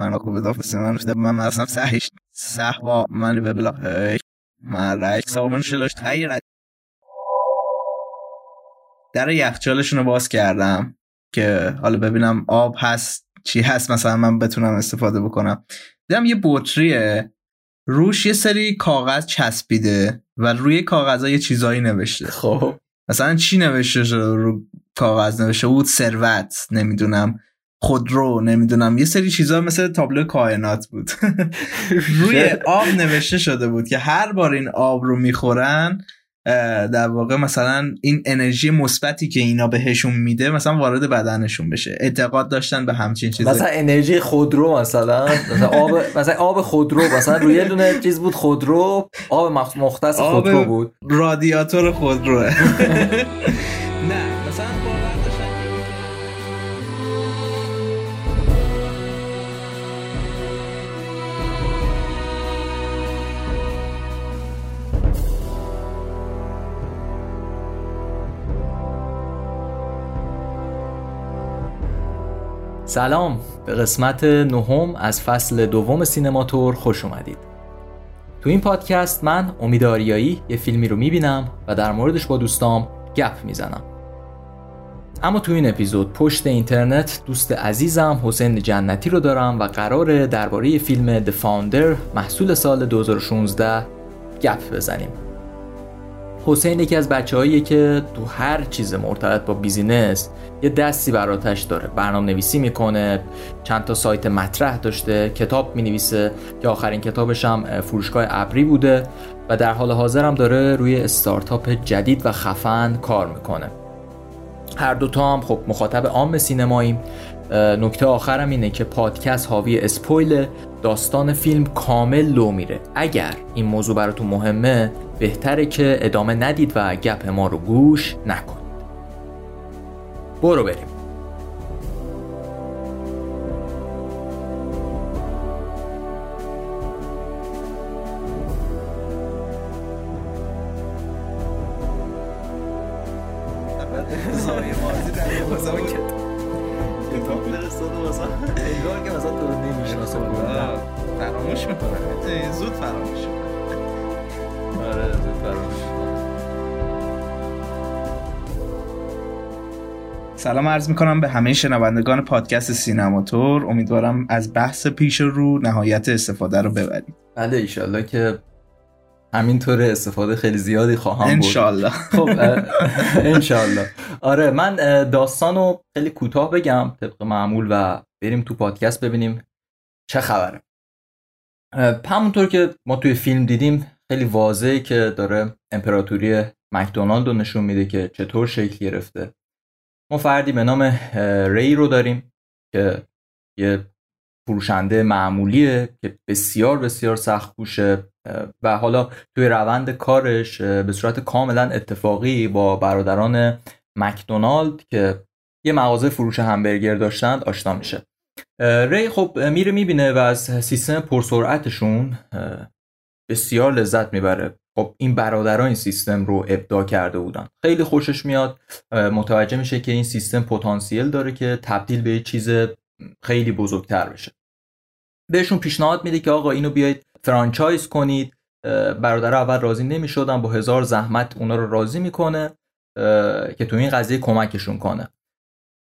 من خوب دافسی من شده من اصلا سهیش با من به بلا من رایک سامن شلوش تغییر در یخچالشون رو باز کردم که حالا ببینم آب هست چی هست مثلا من بتونم استفاده بکنم. دیدم یه بطریه روش یه سری کاغذ چسبیده و روی کاغذ یه چیزایی نوشته. خب. مثلا چی نوشته شده؟ رو کاغذ نوشته بود ثروت نمی‌دونم. خودرو نمی‌دونم. یه سری چیزا مثل تابلو کائنات بود. روی آب نوشته شده بود که هر بار این آب رو می‌خورن در واقع مثلا این انرژی مثبتی که اینا بهشون میده مثلا وارد بدنشون بشه. اعتقاد داشتن به همچین چیزی. مثلا انرژی خودرو مثلا. مثلا آب مثلا آب خودرو. مثلا روی دونه چیز بود خودرو. آب مختص خودرو بود. رادیاتور خودروه. سلام. به قسمت نهم از فصل دوم سینماتور خوش اومدید. تو این پادکست من امید آریایی یه فیلمی رو می‌بینم و در موردش با دوستام گپ می‌زنم. اما تو این اپیزود پشت اینترنت دوست عزیزم حسین جنتی رو دارم و قراره درباره فیلم The Founder محصول سال 2016 گپ بزنیم. حسین یکی از بچه که تو هر چیز مرتبط با business یه دستی براتش داره. برنامه نویسی می‌کنه چند تا سایت مطرح داشته کتاب می‌نویسه. که آخرین کتابش هم فروشگاه ابری بوده و در حال حاضر هم داره روی استارتاپ جدید و خفن کار می‌کنه. هر دوتا هم خب مخاطب عام سینماییم. نکته آخرم اینه که پادکست حاوی اسپویل داستان فیلم کامل لو میره. اگر این موضوع براتون مهمه بهتره که ادامه ندید و گپ ما رو گوش نکنید برو بریم. عرض می‌کنم به همه شنوندگان پادکست سینماتور امیدوارم از بحث پیش رو نهایت استفاده رو ببرید بله ایشالله که همینطور استفاده خیلی زیادی خواهم انشالله. خب انشالله. آره من داستانو خیلی کوتاه بگم طبق معمول و بریم تو پادکست ببینیم چه خبره. همونطور که ما توی فیلم دیدیم خیلی واضحه که داره امپراتوری مکدونالد رو نشون میده که چطور شکل گرفته. ما فردی به نام ری رو داریم که یه فروشنده معمولیه که بسیار بسیار سخت و حالا توی روند کارش به صورت کاملا اتفاقی با برادران مکدونالد که یه مغازه فروش همبرگر داشتند آشنا میشه. ری خب میره می‌بینه و از سیستم پرسرعتشون بسیار لذت می‌بره. خب این برادران این سیستم رو ابداع کرده بودن. خیلی خوشش میاد. متوجه میشه که این سیستم پتانسیل داره که تبدیل به چیز خیلی بزرگتر بشه. بهشون پیشنهاد میده که آقا اینو بیاید فرانچایز کنید. برادر اول راضی نمی‌شدن. با هزار زحمت اونا رو راضی می‌کنه که تو این قضیه کمکشون کنه.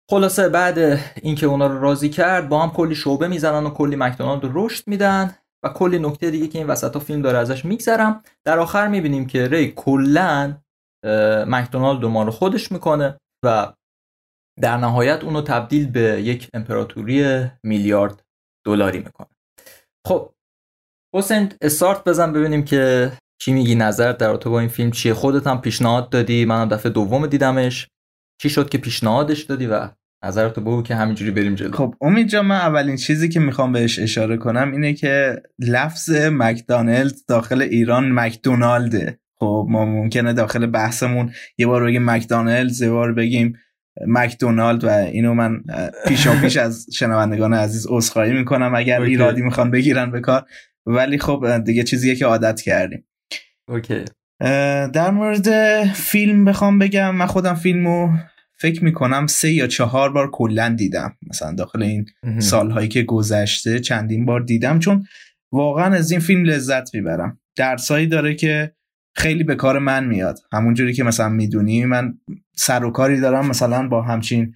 خلاصه بعد اینکه اونا رو راضی کرد با هم کلی شعبه می‌زنن و کلی مکدونالد رو رشد میدن. و کلی نکته دیگه که این وسط ها فیلم داره ازش میگذرم. در آخر می‌بینیم که ری کلا مکدونالد ما رو خودش می‌کنه و در نهایت اونو تبدیل به یک امپراتوری میلیارد دلاری می‌کنه. خب حسین استارت بزن ببینیم که چی میگی نظر در رابطه با این فیلم چیه. خودت هم پیشنهاد دادی. منم دفعه دوم دیدمش. چی شد که پیشنهادش دادی و نظرتو بگو که همینجوری بریم جلو. خب امید جا من اولین چیزی که می‌خوام بهش اشاره کنم اینه که لفظ مکدانلد داخل ایران مکدونالده. خب ما ممکنه داخل بحثمون یه بار بگیم مکدانلد یه بار بگیم مکدونالد و اینو من پیشا پیش از شنوندگان عزیز عذرخواهی می‌کنم اگر ایرادی می‌خوان بگیرن به کار. ولی خب دیگه چیزیه که عادت کردیم. اوکی. در مورد فیلم بخوام بگم. من خودم فیلمو فکر می‌کنم سه یا چهار بار کلا دیدم. مثلا داخل این سالهایی که گذشته چندین بار دیدم چون واقعا از این فیلم لذت می‌برم. درسایی داره که خیلی به کار من میاد. همونجوری که مثلا می‌دونی من سر و کاری دارم مثلا با همچین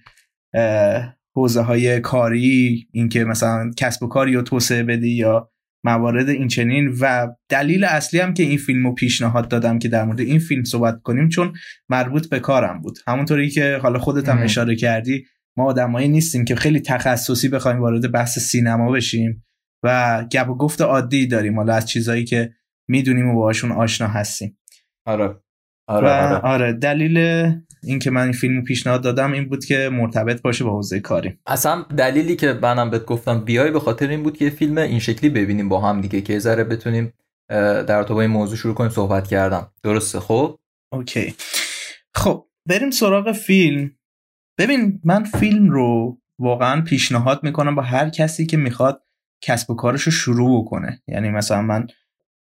حوزه های کاری اینکه مثلا کسب و کاری رو توسعه بدی یا موارد این چنین و دلیل اصلی هم که این فیلم رو پیشنهاد دادم که در مورد این فیلم صحبت کنیم چون مربوط به کارم بود. همونطوری که حالا خودت هم اشاره کردی ما آدمایی نیستیم که خیلی تخصصی بخوایم وارد بحث سینما بشیم و گپ و گفت عادی داریم. حالا از چیزایی که می‌دونیم و باهاشون آشنا هستیم. آره. آره, آره. آره دلیل اینکه من این فیلم پیشنهاد دادم این بود که مرتبط باشه با حوزه کاری. اصلا دلیلی که منم بهت گفتم بیای به خاطر این بود که فیلم این شکلی ببینیم با هم دیگه که ذره بتونیم در تو با این موضوع شروع کنیم صحبت کردم درسته؟ خب؟ اوکی. خب بریم سراغ فیلم. ببین من فیلم رو واقعا پیشنهاد می‌کنم با هر کسی که می‌خواد کسب و کارش رو شروع کنه. یعنی مثلا من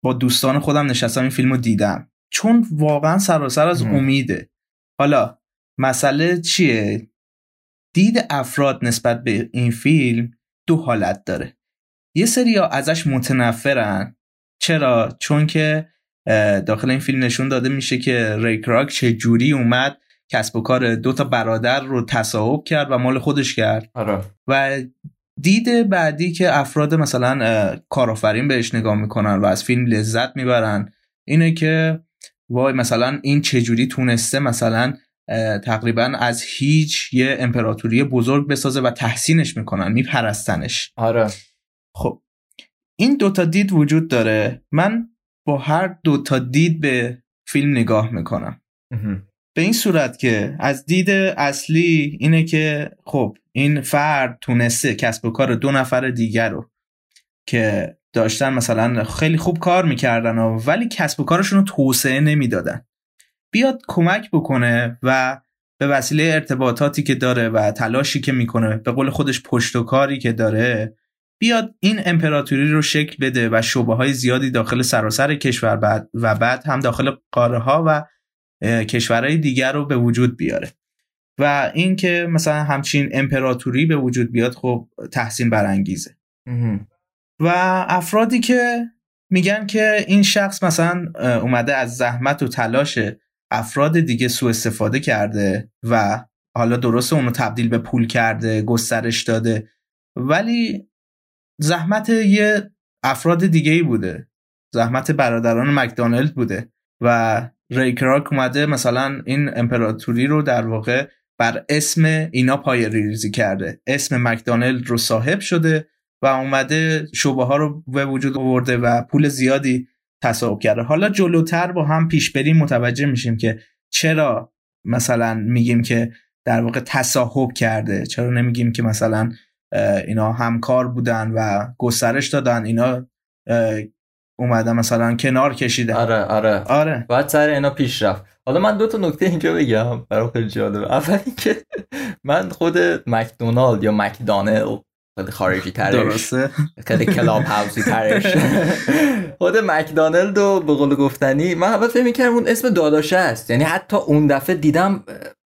با دوستان خودم نشستم این فیلم رو دیدم. چون واقعا سراسر از امیده. حالا مسئله چیه؟ دید افراد نسبت به این فیلم دو حالت داره. یه سری ها ازش متنفرن. چرا؟ چون که داخل این فیلم نشون داده میشه که ریکراک چه جوری اومد کسب و کار دو تا برادر رو تصاحب کرد و مال خودش کرد. آره. و دید بعدی که افراد مثلا کارآفرین بهش نگاه می‌کنن و از فیلم لذت می‌برن اینه که وای مثلا این چجوری تونسته مثلا تقریبا از هیچ یه امپراتوری بزرگ بسازه و تحسینش می‌کنن میپرستنش. آره. خب این دوتا دید وجود داره. من با هر دوتا دید به فیلم نگاه می‌کنم. به این صورت که از دید اصلی اینه که خب این فرد تونسته کسب و کار دو نفر دیگر رو که داشتن مثلا خیلی خوب کار می‌کردن ولی کسب و کارشون رو توسعه نمی‌دادن. بیاد کمک بکنه و به وسیله ارتباطاتی که داره و تلاشی که می‌کنه به قول خودش پشت و کاری که داره بیاد این امپراتوری رو شکل بده و شعبه های زیادی داخل سراسر کشور بعد و بعد هم داخل قاره ها و کشورهای دیگر رو به وجود بیاره. و اینکه مثلا همچین امپراتوری به وجود بیاد خب تحسین برانگیزه. و افرادی که میگن که این شخص مثلا اومده از زحمت و تلاش افراد دیگه سوء استفاده کرده و حالا درست اونو تبدیل به پول کرده گسترش داده ولی زحمت یه افراد دیگه ای بوده. زحمت برادران مکدانلد بوده و ریکراک اومده مثلا این امپراتوری رو در واقع بر اسم اینا پای ریزی کرده. اسم مکدانلد رو صاحب شده و اومده شبه ها رو به وجود آورده و پول زیادی تصاحب کرده. حالا جلوتر با هم پیش بریم متوجه میشیم که چرا مثلا میگیم که در واقع تصاحب کرده؟ چرا نمیگیم که مثلا اینا همکار بودن و گسترش دادن؟ اینا اومدن مثلا کنار کشیده آره آره. آره. بعد سر اینا پیش رفت. حالا من دو تا نکته اینجا بگم برای خیلی جالبه. اولی که من خود مکدونالد یا مکدانل خارجی ترش درسته. خیلی کلاب هاوسی ترش خود مکدانلد و به قول گفتنی من اول فکر می‌کردم اون اسم داداشه است. یعنی حتی اون دفعه دیدم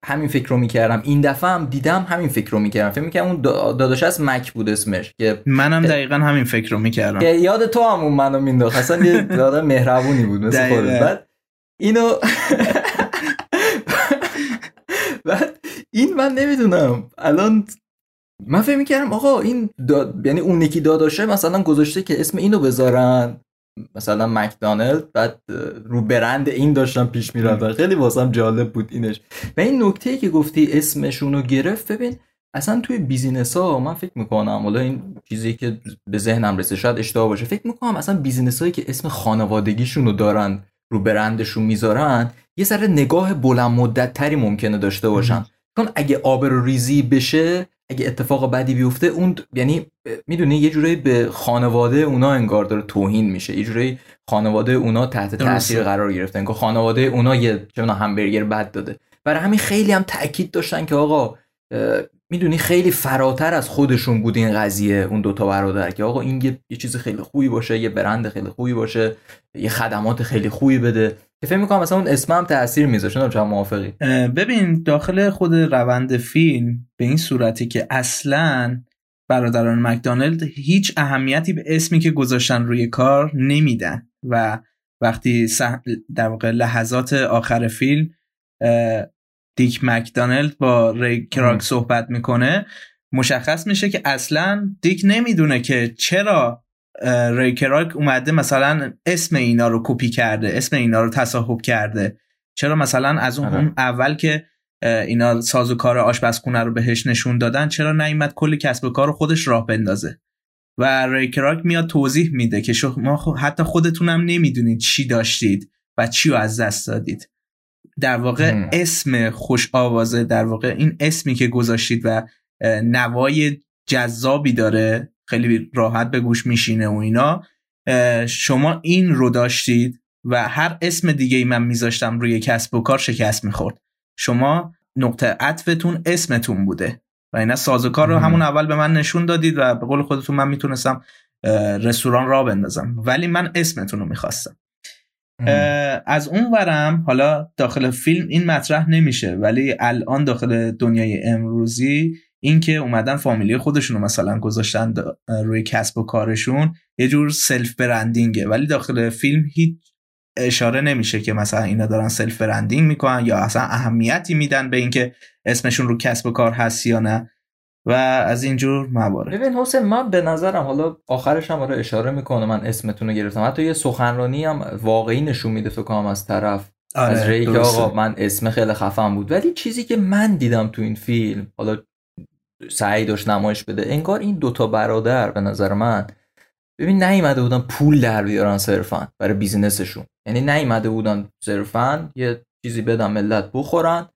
همین فکر رو می‌کردم. این دفعه هم دیدم همین فکر رو می‌کردم. فکر می‌کردم اون داداش از مک بود اسمش که منم دقیقا همین فکر رو می‌کردم. که یاد تو هم اون منو مینداخت اصلا یه داداش مهربونی بود مثل خودت. بعد اینو بعد این من نمی‌دونم. الان من فکر می‌کردم آقا این داد... یعنی اون یکی داداشه مثلا گذاشته که اسم اینو بذارن. مثلا مکدانلد بعد رو برند این داشتم پیش می‌رفتن. خیلی واسم جالب بود اینش. و این نکته که گفتی اسمشونو گرفت ببین اصلا توی business ها من فکر می‌کنم حالا این چیزی که به ذهنم می‌رسه شاید اشتباه باشه. فکر می‌کنم اصلا business هایی که اسم خانوادگیشونو دارن رو برندشون می‌ذارن یه سر نگاه بلند مدت تری ممکنه داشته باشن. چون اگه آبروریزی بشه اگه اتفاق بدی بیفته اون یعنی می‌دونی یه جورایی به خانواده اونا انگار داره توهین میشه. یه جورایی خانواده اونا تحت تاثیر قرار گرفته. انگار خانواده اونا یه چه همبرگر بد داده. برای همین خیلی هم تاکید داشتن که آقا می‌دونی خیلی فراتر از خودشون بود این قضیه اون دوتا برادر که آقا این یه, چیز خیلی خوبی باشه یه برند خیلی خوبی باشه یه خدمات خیلی خوبی بده. که فکر می‌کنم مثلا اون اسم هم تاثیر می‌ذاره چون موافقی. ببین داخل خود روند فیلم به این صورتی که اصلا برادران مکدانلد هیچ اهمیتی به اسمی که گذاشتن روی کار نمیدن و وقتی در واقع لحظات آخر فیلم دیک مکدانلد با ری کراک صحبت می‌کنه مشخص میشه که اصلا دیک نمی‌دونه که چرا ری کراک اومده مثلا اسم اینا رو کپی کرده اسم اینا رو تصاحب کرده. چرا مثلا از اون, اون اول که اینا سازوکار آشپزخونه رو بهش نشون دادن چرا نیومد کل کسب و کار رو خودش راه بندازه؟ و ری کراک میاد توضیح میده که شما حتی خودتونم نمی‌دونید چی داشتید و چی رو از دست دادید. در واقع اسم خوش آوازه در واقع این اسمی که گذاشتید و نوای جذابی داره خیلی راحت به گوش میشینه و اینا شما این رو داشتید و هر اسم دیگه ای من میذاشتم روی کسب و کار شکست می‌خورد. شما نقطه عطفتون اسمتون بوده و اینا سازوکار رو همون اول به من نشون دادید و به قول خودتون من می‌تونستم رستوران راه بندازم. ولی من اسمتون رو می‌خواستم. از اون ورم حالا داخل فیلم این مطرح نمیشه ولی الان داخل دنیای امروزی اینکه اومدن فامیلی خودشون رو مثلا گذاشتن روی کسب و کارشون یه جور self branding ه ولی داخل فیلم هیچ اشاره نمیشه که مثلا اینا دارن self branding می‌کنن یا اصلا اهمیتی میدن به اینکه اسمشون رو کسب و کار هست یا نه. و از اینجور موارد. ببین حسین من به نظرم حالا آخرش هم آره اشاره می‌کنه من اسمتون رو گرفتم. حتی یه سخنرانی هم واقعی نشون میده فکر کنم از طرف آره از ری که آقا من اسم خیلی خفن بود. ولی چیزی که من دیدم تو این فیلم حالا سعی داشت نمایش بده انگار این دوتا برادر به نظر من ببین نیومده بودن پول در بیارن صرفا برای بیزینسشون. یعنی نیومده بودن صرفا یه چیزی بدن ملت بخورن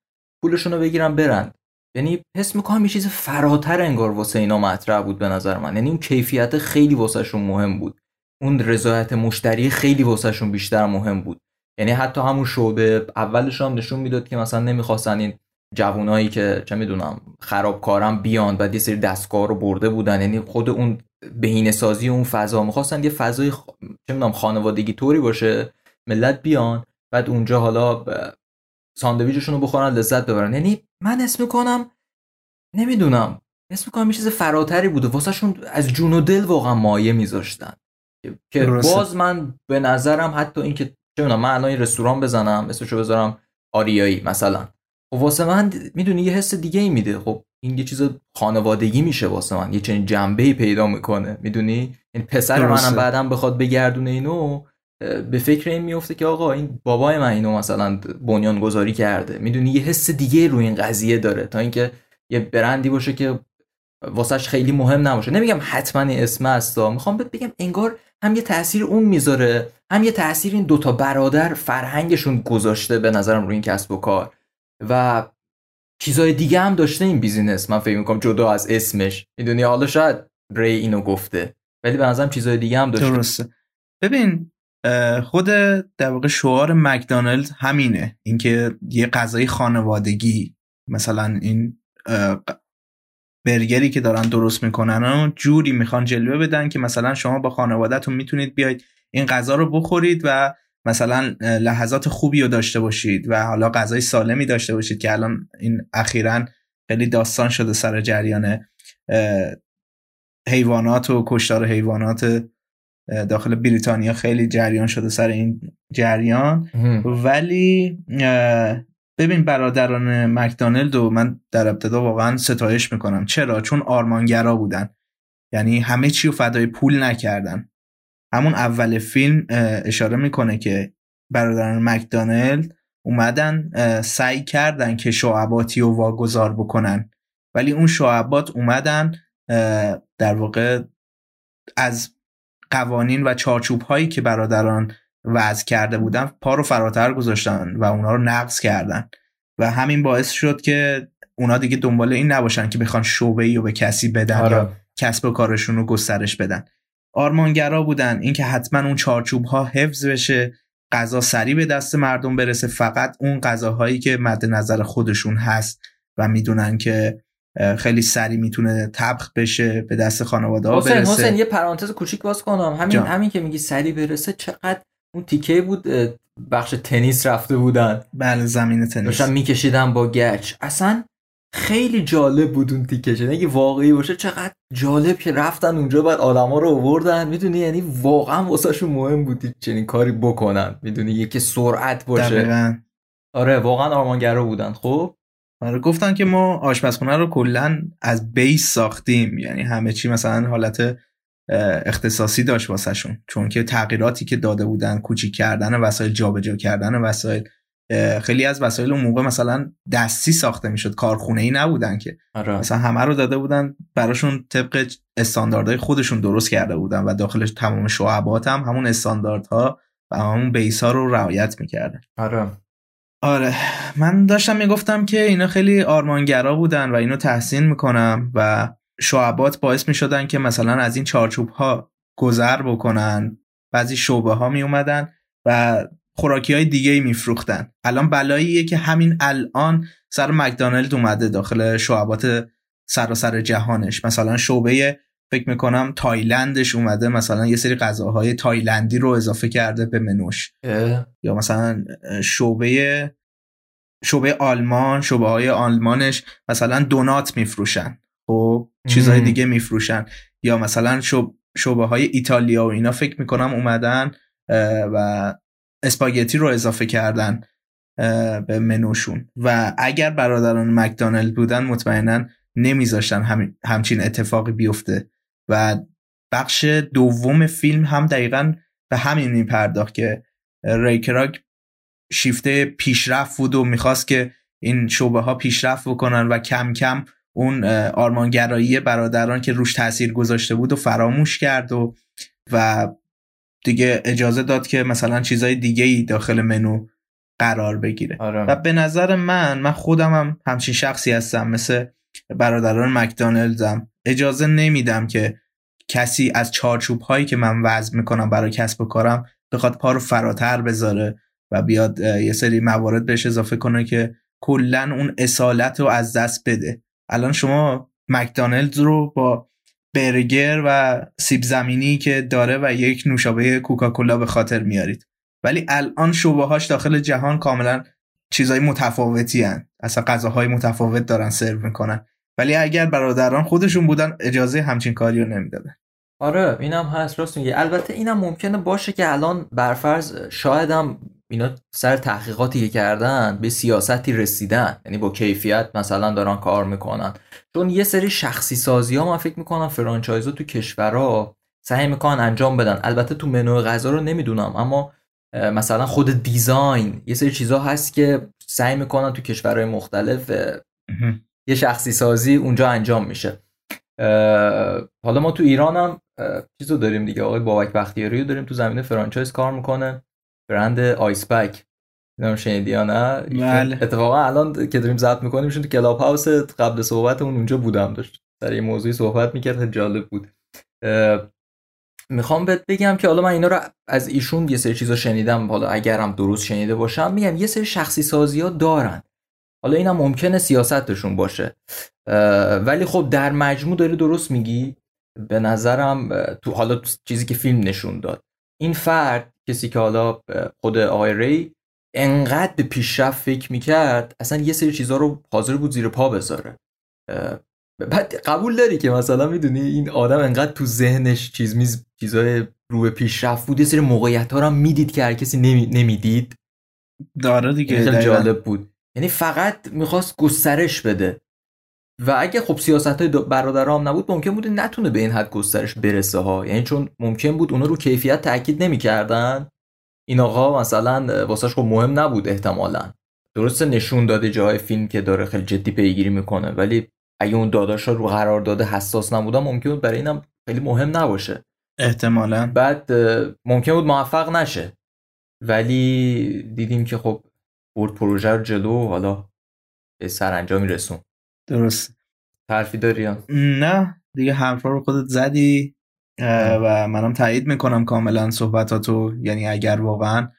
پولشون رو بگیرن برن. یعنی حس می‌کنم یه چیز فراتر انگار واسه اینا مطرح بود به نظر من. یعنی اون کیفیت خیلی واسهشون مهم بود. اون رضایت مشتری خیلی واسهشون بیشتر مهم بود. یعنی حتی همون شعبه اولش هم نشون می‌داد که مثلا نمی‌خواستن این جوونایی که چه می‌دونم خرابکارم بیان بعد یه سری دستگاه رو برده بودن. یعنی خود اون بهینه سازی اون فضا می‌خواستن یه فضای خ... چه می‌دونم خانوادگی طوری باشه ملت بیان بعد اونجا حالا ساندویچشون رو بخورن لذت ببرن. یعنی من اسم می‌کنم نمی‌دونم اسم می‌کنم یه چیز فراتری بوده. واسهشون از جون و دل واقعا مایه میذاشتن. که باز من به نظرم حتی اینکه چه من الان رستوران بزنم اسمشو بذارم آریایی مثلا. خب واسه من می‌دونی یه حس دیگه ای میده. خب این یه چیز خانوادگی میشه واسه من. یه چنین جنبه ای پیدا می‌کنه. می‌دونی؟ این پسر منم بعدم بخواد بگردونه اینو به فکر این میفته که آقا این بابای من اینو مثلا بنیان گذاری کرده. می‌دونی؟ یه حس دیگه روی این قضیه داره تا اینکه یه برندی باشه که واسهش خیلی مهم نباشه. نمیگم حتما اسم هستا می‌خوام بگم انگار هم یه تاثیر اون می‌ذاره هم یه تاثیر این دوتا برادر فرهنگشون گذاشته به نظرم روی این کسب و کار. و چیزای دیگه هم داشته این بیزینس. من فکر می‌کنم جدا از اسمش. می‌دونی؟ حالا شاید ری اینو گفته. ولی به نظرم چیزای دیگه هم داشته. درسته. ببین خود در واقع شعار مکدونالد همینه. اینکه یه غذای خانوادگی مثلا این برگری که دارن درست می‌کنن و جوری می‌خوان جلوه بدن که مثلا شما با خانوادهتون می‌تونید بیاید این غذا رو بخورید و مثلا لحظات خوبی رو داشته باشید و حالا غذای سالمی داشته باشید که الان این اخیرا خیلی داستان شده سر جریان حیوانات و کشتار حیوانات داخل بریتانیا خیلی جریان شده سر این جریان. ولی ببین برادران مکدانلد و من در ابتدا واقعا ستایش می‌کنم. چرا؟ چون آرمانگرا بودن. یعنی همه چی رو فدای پول نکردن. همون اول فیلم اشاره می‌کنه که برادران مکدانلد اومدن سعی کردن که شعباتی رو واگذار بکنن. ولی اون شعبات اومدن در واقع از قوانین و چارچوب هایی که برادران وضع کرده بودن پا رو فراتر گذاشتن و اونا رو نقض کردن و همین باعث شد که اونا دیگه دنبال این نباشن که بخوان شعبه ای رو به کسی بدن آره. یا کسب و کارشون رو گسترش بدن آرمانگرا بودن اینکه حتما اون چارچوب ها حفظ بشه غذا سریع به دست مردم برسه فقط اون غذاهایی که مد نظر خودشون هست و می‌دونن که خیلی سری می‌تونه تبخ بشه به دست خانواده ها برسه. حسین یه پرانتز کوچیک باز کنم. همین جان. همین که میگی سری برسه چقدر اون تیکه بود بخش تنیس رفته بودن. بله زمین تنیس. داشتن میکشیدن با گچ. اصلا خیلی جالب بود اون تیکش یعنی اگه واقعی باشه چقدر جالب که رفتن اونجا بعد آدما رو آوردن. می‌دونی؟ یعنی واقعا واسهشون مهم بود چنین کاری بکنن. می‌دونی؟ یکی سرعت باشه. دقیقاً. آره واقعا آرمانگرا بودن. خب؟ آره گفتن که ما آشپزخونه رو کلا از بیس ساختیم. یعنی همه چی مثلا حالت اختصاصی داشت واسهشون. چون که تغییراتی که داده بودن کوچیک کردن وسایل جابجا کردن وسایل خیلی از وسایل اون موقع مثلا دستی ساخته می‌شد. کارخونه ای نبودن که. آره. مثلا همه رو داده بودن براشون طبق استانداردهای خودشون درست کرده بودن و داخلش تمام شعبات هم همون استانداردها و همون بیس ها رو رعایت می‌کردن. آره. آره. من داشتم می‌گفتم که اینا خیلی آرمانگرا بودن و اینو تحسین می‌کنم و شعبات باعث می‌شدن که مثلا از این چارچوب ها گذر بکنن. بعضی شعبه ها می اومدن و خوراکی های دیگه میفروختن. الان بلاییه که همین الان سر مکدونالد اومده داخل شعبات سراسر جهانش. مثلا شعبه فکر می‌کنم تایلندش اومده مثلا یه سری غذاهای تایلندی رو اضافه کرده به منوش. اه، یا مثلا شعبه شعبه آلمان شعبه های آلمانش مثلا دونات میفروشن. خب چیزهای. دیگه میفروشن. یا مثلا شعب- شعبه های ایتالیا و اینا فکر می‌کنم اومدن و اسپاگتی رو اضافه کردن به منوشون. و اگر برادران مکدونالد بودن مطمئنا نمیذاشتن هم همچین اتفاقی بیفته. و بخش دوم فیلم هم دقیقا به همین میپرداخت که ریکراک شیفته پیشرفت بود و می‌خواست که این شعبه ها پیشرفت بکنن و کم کم اون آرمانگرایی برادران که روش تاثیر گذاشته بود و فراموش کرد و و دیگه اجازه داد که مثلا چیزای دیگه ای داخل منو قرار بگیره. و آره به نظر من من خودم هم همچین شخصی هستم مثل برادران مکدونالدم اجازه نمیدم که کسی از چارچوب هایی که من وضع می‌کنم برای کسب و کارم بخواد پا رو فراتر بذاره و بیاد یه سری موارد بهش اضافه کنه که کلا اون اصالت رو از دست بده. الان شما مکدونالد رو با برگر و سیب زمینی که داره و یک نوشابه کوکاکولا به خاطر میارید. ولی الان شعبه هاش داخل جهان کاملا چیزای متفاوتی هن. اصلا غذاهای متفاوت دارن سرو می‌کنن. ولی اگر برادران خودشون بودن اجازه همچین کاری رو نمی‌دادن. آره اینم هست راست میگه البته اینم ممکنه باشه که الان برفرض شایدم اینا سر تحقیقاتی که کردن به سیاستی رسیدن. یعنی با کیفیت مثلا دارن کار می‌کنن. چون یه سری شخصی سازی ها من فکر می‌کنم فرانچایزا تو کشورها سعی می‌کنن انجام بدن. البته تو منو غذا رو نمی‌دونم اما مثلا خود design یه سری چیزها هست که سعی می‌کنن تو کشورهای مختلف یه شخصی سازی اونجا انجام میشه. حالا ما تو ایران هم چیزو داریم دیگه. آقای بابک بختیاری رو داریم تو زمینه franchise کار می‌کنه. برند آیس پک نمی‌دونم شنیدی یا نه؟ بله. اتفاقا الان که داریم ضبط می‌کنیم تو کلاب هاوس قبل صحبت اون اونجا بودم. داشت سر یه موضوعی صحبت می‌کرد. جالب بود. می‌خوام بهت بگم که حالا من اینا رو از ایشون یه سری چیزا شنیدم. حالا اگرم درست شنیده باشم میگم یه سری شخصی سازی ها دارن. حالا اینم ممکنه سیاستشون باشه. ولی خب در مجموع داری درست میگی. به نظرم تو حالا تو چیزی که فیلم نشون داد. این فرد کسی که حالا خود آقای ری انقدر به پیشرفت فکر می‌کرد اصلا یه سری چیزها رو حاضر بود زیر پا بذاره. بعد قبول داری که مثلا می‌دونی این آدم انقدر تو ذهنش چیز میز چیزای رو به پیشرفت بود. یه سری موقعیت ها رو هم می‌دید که هر کسی نمی... نمی‌دید. داره دیگه خیلی. جالب بود. یعنی فقط می‌خواست گسترش بده. و اگه خب سیاست های برادرها هم نبود ممکن بود نتونه به این حد گسترش برسه ها. یعنی چون ممکن بود اونا رو کیفیت تاکید نمی‌کردن. این آقا مثلا واسهش خب مهم نبود احتمالا. درسته نشون داده جای فیلم که داره خیلی جدی پیگیری می‌کنه ولی اگه اون داداشا رو قرار داده حساس نبودن ممکن بود برای اینم خیلی مهم نباشه. احتمالا. بعد ممکن بود موفق نشه. ولی دیدیم که خب برد پروژه رو جلو و حالا به سرانجامی رسون درست حرفی داری؟ نه دیگه حرفا رو خودت زدی و منم تایید می‌کنم کاملا صحبتاتو. یعنی اگر واقعا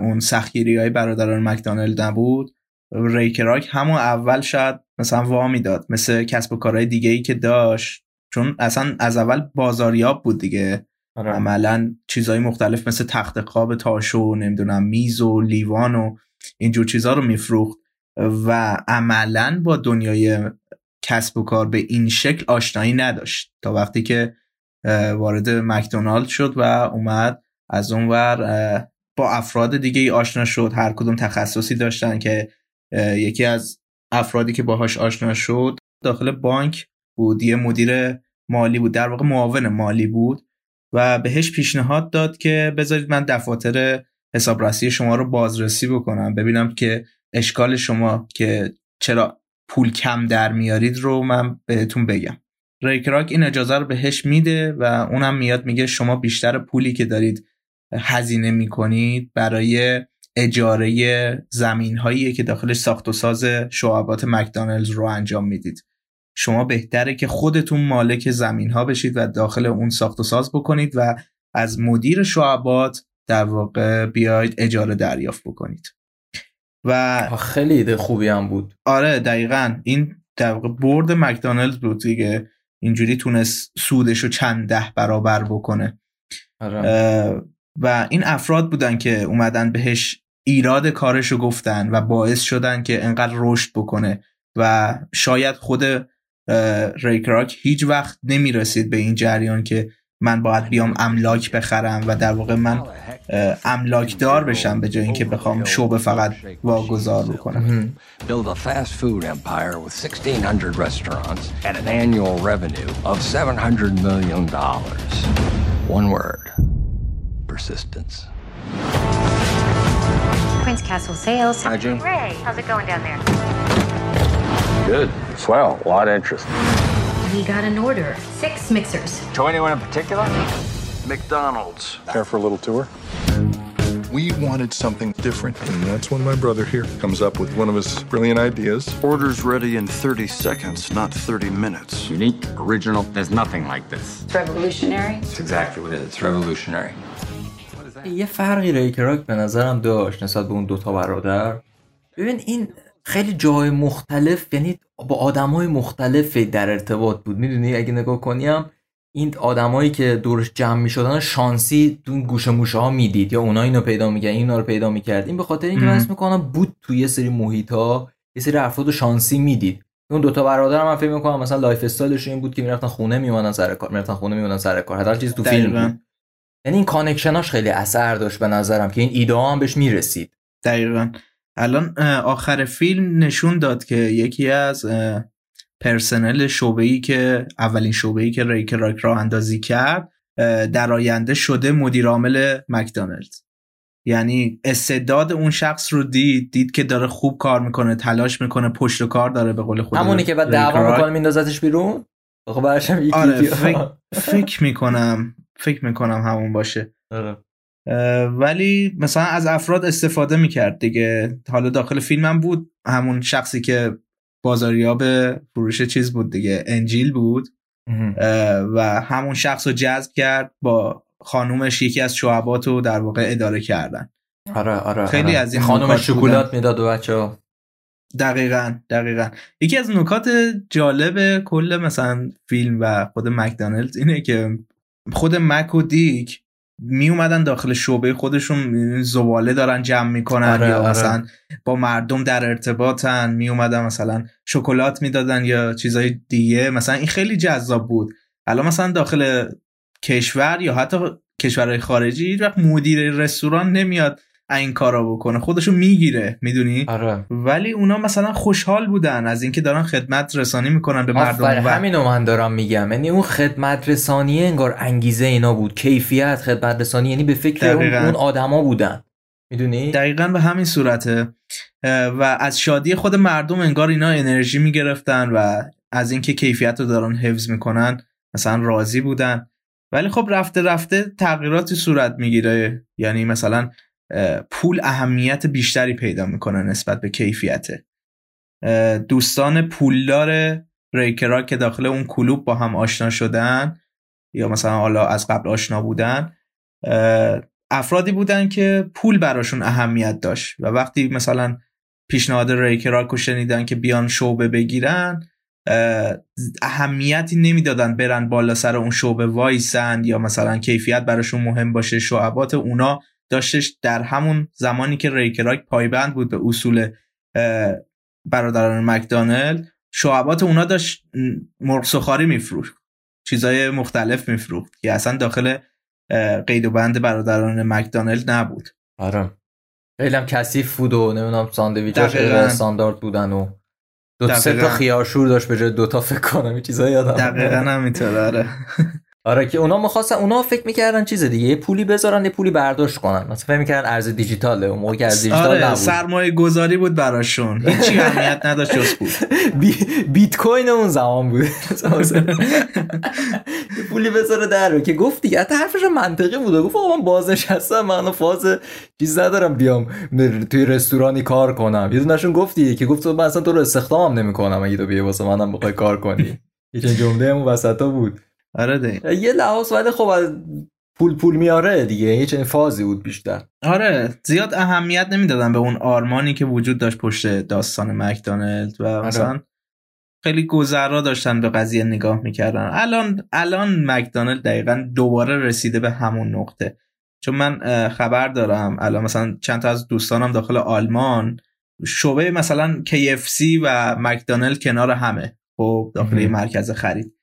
اون سختگیری های برادران مکدونالد نبود ریکراک همون اول شاید مثلا وامی داد مثل کسب و کارهای دیگه ای که داشت. چون اصلا از اول بازاریاب بود دیگه. آره. عملا چیزهای مختلف مثل تخت خواب تاشو نمی‌دونم میز و لیوان و اینجور چیزها رو میفروخت و عملا با دنیای کسب و کار به این شکل آشنایی نداشت. تا وقتی که وارد مکدونالد شد و اومد از اونور با افراد دیگه ای آشنا شد. هر کدوم تخصصی داشتن که یکی از افرادی که باهاش آشنا شد داخل بانک بود یه مدیر مالی بود در واقع معاون مالی بود و بهش پیشنهاد داد که بذارید من دفاتر حسابرسی شما رو بازرسی بکنم. ببینم که اشکال شما که چرا پول کم در میارید رو من بهتون بگم. ریکراک این اجازه رو بهش میده و اونم میاد میگه شما بیشتر پولی که دارید هزینه می‌کنید برای اجاره زمین هایی که داخلش ساخت و ساز شعبات مکدانلز رو انجام می‌دید. شما بهتره که خودتون مالک زمین ها بشید و داخل اون ساخت و ساز بکنید و از مدیر شعبات در واقع بیاید اجاره دریافت بکنید. و خیلی ایده خوبی هم بود. آره دقیقا. این در واقع برد مکدانلد بود دیگه. اینجوری تونست سودش رو چند ده برابر بکنه. آره. و این افراد بودن که اومدن بهش ایراد کارش رو گفتن و باعث شدن که انقدر رشد بکنه و شاید خود ریکراک هیچ وقت نمی‌رسید به این جریان که من باید بیام املاک بخرم و در واقع من املاک دار بشم به جای اینکه بخوام شعبه فقط واگذار بکنم Build a fast food empire with 1600 restaurants and an annual revenue of 700 million dollars. One word. Persistence. Prince Castle Sales. Hi, June. Ray, how's it going down there? Good. Swell. A lot of interest. We got an order. Six mixers. To anyone in particular? McDonald's. Care for a little tour? We wanted something different, and that's when my brother here comes up with one of his brilliant ideas. Orders ready in 30 seconds, not 30 minutes. Unique, original, there's nothing like this. It's revolutionary? It's exactly what it is. It's revolutionary. یه فرقی ریکراک به نظرم داشت نسبت به اون دوتا برادر ببین این خیلی جای مختلف یعنی با آدم های مختلف در ارتباط بود. می‌دونی؟ اگه نگاه کنیم این آدمایی که دورش جمع می‌شدن شانسی تو گوشه موشه ها می‌دید. یا اونا اینو پیدا می‌کرد اینا رو پیدا می‌کرد این به خاطر اینکه من می‌کنم بود توی یه سری محیط ها یه سری افراد شانسی می‌دید. اون دوتا برادر من فکر می‌کنم مثلا لایف استایلش این بود که می‌رفتن خونه میمونن سر کار. می‌رفتن خونه میمونن سر کار. هر چیز تو فیلم بود. یعنی این کانکشناش خیلی اثر داشت به نظرم که این ایده هم بهش می‌رسید. دقیقا. الان آخر فیلم نشون داد که یکی از پرسنل شعبه ای که اولین شعبه ای که ریک راک را اندازی کرد در آینده شده مدیر عامل مکدونالد یعنی استعداد اون شخص رو دید دید که داره خوب کار می‌کنه تلاش می‌کنه پشت و کار داره به قول خود همونی که بعد دعوا می‌کنه میندازتش بیرون؟ خب آره فکر, فکر می‌کنم فکر می‌کنم همون باشه. آره. ولی مثلا از افراد استفاده می‌کرد دیگه. حالا داخل فیلمم بود. همون شخصی که بازاریاب فروش چیز بود دیگه. انجیل بود. و همون شخص رو جذب کرد با خانومش یکی از شعبات رو در واقع اداره کردن. آره آره خیلی آره. از این خانوم شکلات می‌داد و بچه دقیقا دقیقا. یکی از نکات جالب کل مثلا فیلم و خود مکدانلد اینه که خود مک و دیک می اومدن داخل شعبه خودشون زباله دارن جمع می‌کنن آره، یا آره. مثلا با مردم در ارتباطن می اومدن مثلا شکلات می‌دادن یا چیزای دیگه مثلا این خیلی جذاب بود الان مثلا داخل کشور یا حتی کشورهای خارجی وقت مدیر رستوران نمیاد این کارا بکنه. خودشو می‌گیره می‌دونی؟ آره. ولی اونا مثلا خوشحال بودن از اینکه دارن خدمت رسانی می‌کنن به مردم و همینو من دارم میگم. یعنی اون خدمت رسانی انگار انگیزه اینا بود. کیفیت خدمت رسانی یعنی به فکر اون, اون آدما بودن. می‌دونی؟ دقیقا به همین صورته. و از شادی خود مردم انگار اینا انرژی می‌گرفتن و از اینکه کیفیت رو دارن حفظ می‌کنن مثلا راضی بودن. ولی خب رفته رفته تغییراتی صورت می‌گیره. یعنی مثلا پول اهمیت بیشتری پیدا می‌کنه نسبت به کیفیت. دوستان پولدار ریکرا که داخل اون کلوب با هم آشنا شدن یا مثلا حالا از قبل آشنا بودن افرادی بودن که پول براشون اهمیت داشت و وقتی مثلا پیشنهاد ری کراک رو شنیدن که بیان شعبه بگیرن اهمیتی نمی‌دادن برن بالا سر اون شعبه وایسن یا مثلا کیفیت براشون مهم باشه شعبات اونا داشتش در همون زمانی که ری کراک پایبند بود به اصول برادران مکدانل شعبات اونا داشت مرغ میفروخت چیزای مختلف میفروخت که اصلا داخل قید و بند برادران مکدانلد نبود. آره. خیلی هم کثیف بود و نمی‌دونم ساندویچاش استاندارد بودن و دو سه تا خیارشور داشت به جای دو تا فکر کنم این چیزا یادم دقیقاً همینطوره آره که اونا می‌خواستن اونا فکر می‌کردن چیز دیگه یه پولی بذارن یه پولی برداشت کنن. مثلا فکر می‌کردن ارز دیجیتاله اون موقع ارز دیجیتال آره نبود. سرمایه گذاری بود براشون. هیچی اهمیت نداشت جز بود بی... بیت کوین اون زمان بود. یه پولی بذاره در که گفت دیگه حتی حرفش منطقی بود. گفت آقا من بازنشستم من فاز چیز ندارم. بیام توی رستورانی کار کنم. یه دونشون گفتی که گفت من اصلا تو رو استخدامم نمی‌کنم. اگه تو بیای واسه منم بخوای کار کنی. یه جمله اون وسطا بود. آره ده. یه لحاظ ولی خب پول پول میاره دیگه یه چنین فازی بود بیشتر. آره زیاد اهمیت نمی‌دادن به اون آرمانی که وجود داشت پشت داستان مکدونالد و آره. مثلا خیلی گذرا داشتن به قضیه نگاه می‌کردن. الان الان مکدونالد دقیقا دوباره رسیده به همون نقطه. چون من خبر دارم الان مثلا چند تا از دوستانم داخل آلمان شعبه مثلا KFC و مکدونالد کنار همه. خب داخل مرکز خرید.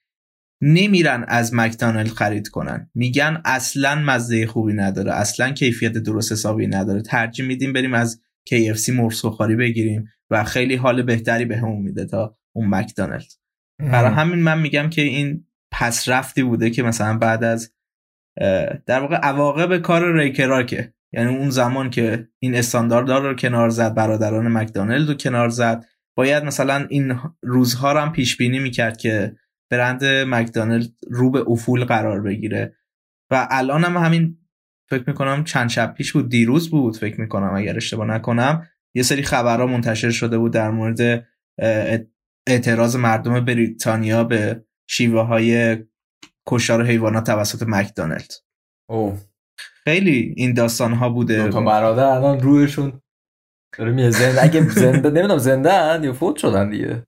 نمیرن از مکدونالد خرید کنن. میگن اصلا مزه خوبی نداره اصلا کیفیت درست حسابی نداره. ترجیح میدیم بریم از KFC مرغ سوخاری بگیریم و خیلی حال بهتری بهمون به میده تا اون مکدونالد برای همین من میگم که این پس رفتی بوده که مثلا بعد از در واقع عواقب کار ریکراکه یعنی اون زمان که این استانداردار رو کنار زد برادران مکدونالد رو کنار زد باید مثلا این روزها رو هم پیش بینی می‌کرد که برند مکدونالد رو به افول قرار بگیره. و الان هم همین فکر می‌کنم چند شب پیش بود دیروز بود فکر می‌کنم اگر اشتباه نکنم. یه سری خبرها منتشر شده بود در مورد اعتراض مردم بریتانیا به شیوه های کشتار حیوانات توسط مکدونالد او خیلی این داستان ها بوده تا برادر الان رویشون داره زنده اگه زنده نمی‌دونم زنده یا فوت شدن دیگه.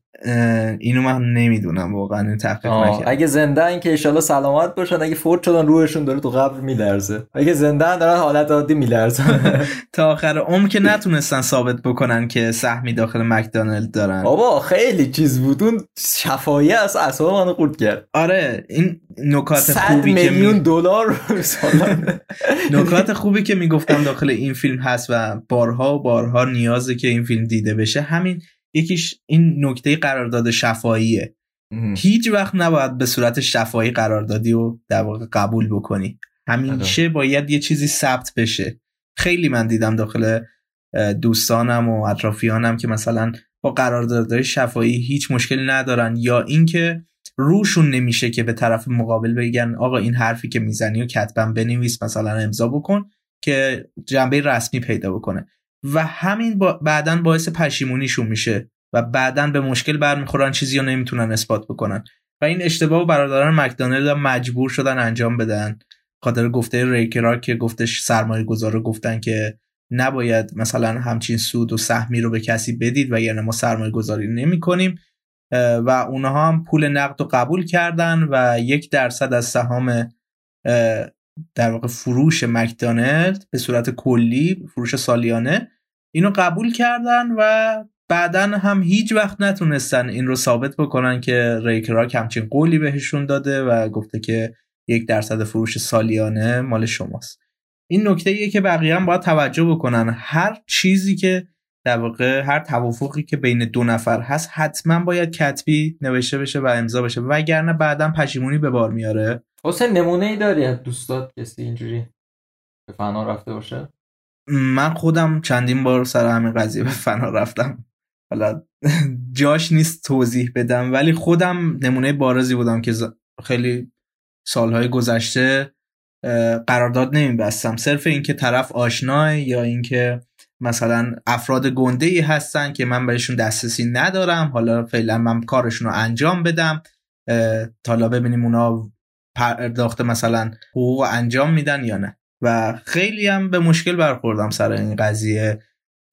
اینو من نمی‌دونم واقعا این تحقیق نکردم. اگه زنده این که ایشالا سلامت باشن اگه فوت شدن روحشون داره تو قبر میلرزه. اگه زنده دارن حالت عادی میلرزن. تا آخر عمر که نتونستن ثابت بکنن که سهمی داخل مکدونالد دارن. بابا خیلی چیز بود. اون شفایه از اصلا منو قورت کرد. آره این نکات خوبی که میلیون دلار نکات خوبی که می‌گفتم داخل این فیلم هست و بارها و بارها نیازه که این فیلم دیده بشه همین یکیش این نکته قرارداد شفاییه هیچ وقت نباید به صورت شفایی قراردادی و در واقع قبول بکنی. همیشه آره. باید یه چیزی ثبت بشه. خیلی من دیدم داخل دوستانم و اطرافیانم که مثلا با قراردادهای شفایی هیچ مشکلی ندارن یا اینکه روشون نمیشه که به طرف مقابل بگن آقا این حرفی که می‌زنی و کتبا بنویس مثلا امضا بکن که جنبه رسمی پیدا بکنه. و همین با بعدا باعث پشیمونیشون میشه و بعدا به مشکل برمیخورن چیزی رو نمی‌تونن اثبات بکنن. و این اشتباه برادران مکدونالد مجبور شدن انجام بدن. خاطر گفته ریکرا که گفتش سرمایه گذار گفتن که نباید مثلا همچین سود و سهمی رو به کسی بدید و یعنی ما سرمایه گذاری نمی کنیم و اونها هم پول نقد رو قبول کردن و یک درصد از سهام در واقع فروش مکدونالد به صورت کلی فروش سالیانه اینو قبول کردن و بعدا هم هیچ وقت نتونستن این رو ثابت بکنن که ریکراک همچین قولی بهشون داده و گفته که یک درصد فروش سالیانه مال شماست. این نکته ایه که بقیه هم باید توجه بکنن. هر چیزی که در واقع هر توافقی که بین دو نفر هست حتما باید کتبی نوشته بشه و امضا بشه وگرنه بعدا پشیمونی به بار میاره. حسین نمونه ای داری از دوستات کسی اینجوری به فنا رفته باشه؟ من خودم چندین بار سر همین قضیه به فنا رفتم. حالا جاش نیست توضیح بدم ولی خودم نمونه بارزی بودم که خیلی سالهای گذشته قرارداد نمیبستم. صرف اینکه طرف آشناه یا اینکه مثلا افراد گنده ای هستن که من بهشون دسترسی ندارم حالا فعلا من کارشون رو انجام بدم تا حالا ببینیم اونا پرداخت مثلا حقوق انجام میدن یا نه. و خیلی هم به مشکل برخوردم سر این قضیه.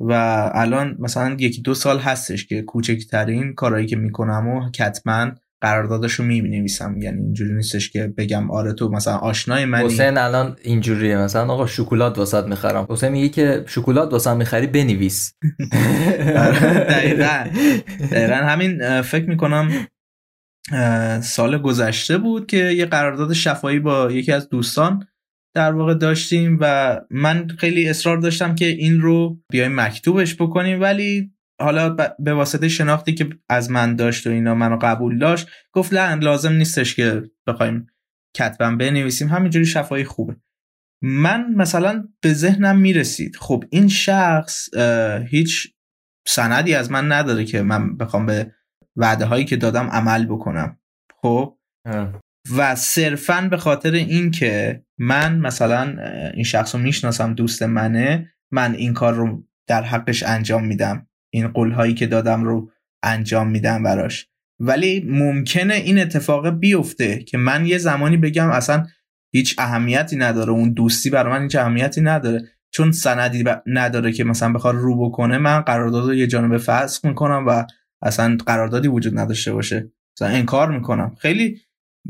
و الان مثلا یکی دو سال هستش که کوچکترین کارهایی که می‌کنم و کتمن قراردادش رو می‌نویسم. یعنی اینجوری نیستش که بگم آره تو مثلا آشنای منی. حسین الان اینجوریه. مثلا آقا شکلات واسط می‌خرم. حسین میگه که شکلات واسط می‌خری بنویس. آره، دقیقا. دقیقا همین فکر می‌کنم سال گذشته بود که یه قرارداد شفایی با یکی از دوستان در واقع داشتیم و من خیلی اصرار داشتم که این رو بیایم مکتوبش بکنیم. ولی حالا به واسطه شناختی که از من داشت و اینا منو قبول داشت گفت نه لازم نیستش که بخوایم کتبم بنویسیم همینجوری شفایی خوبه. من مثلا به ذهنم می‌رسید خب این شخص هیچ سندی از من نداره که من بخوام به وعده هایی که دادم عمل بکنم. خب؟ و صرفا به خاطر اینکه من مثلا این شخص رو می‌شناسم دوست منه من این کار رو در حقش انجام میدم. این قول هایی که دادم رو انجام میدم براش. ولی ممکنه این اتفاق بیفته که من یه زمانی بگم اصلا هیچ اهمیتی نداره. اون دوستی برای من هیچ اهمیتی نداره. چون سندی نداره که مثلا بخواد رو بکنه من قرارداد رو یه جانبه فسخ می‌کنم و اصلا قراردادی وجود نداشته باشه. مثلا انکار می‌کنم. خیلی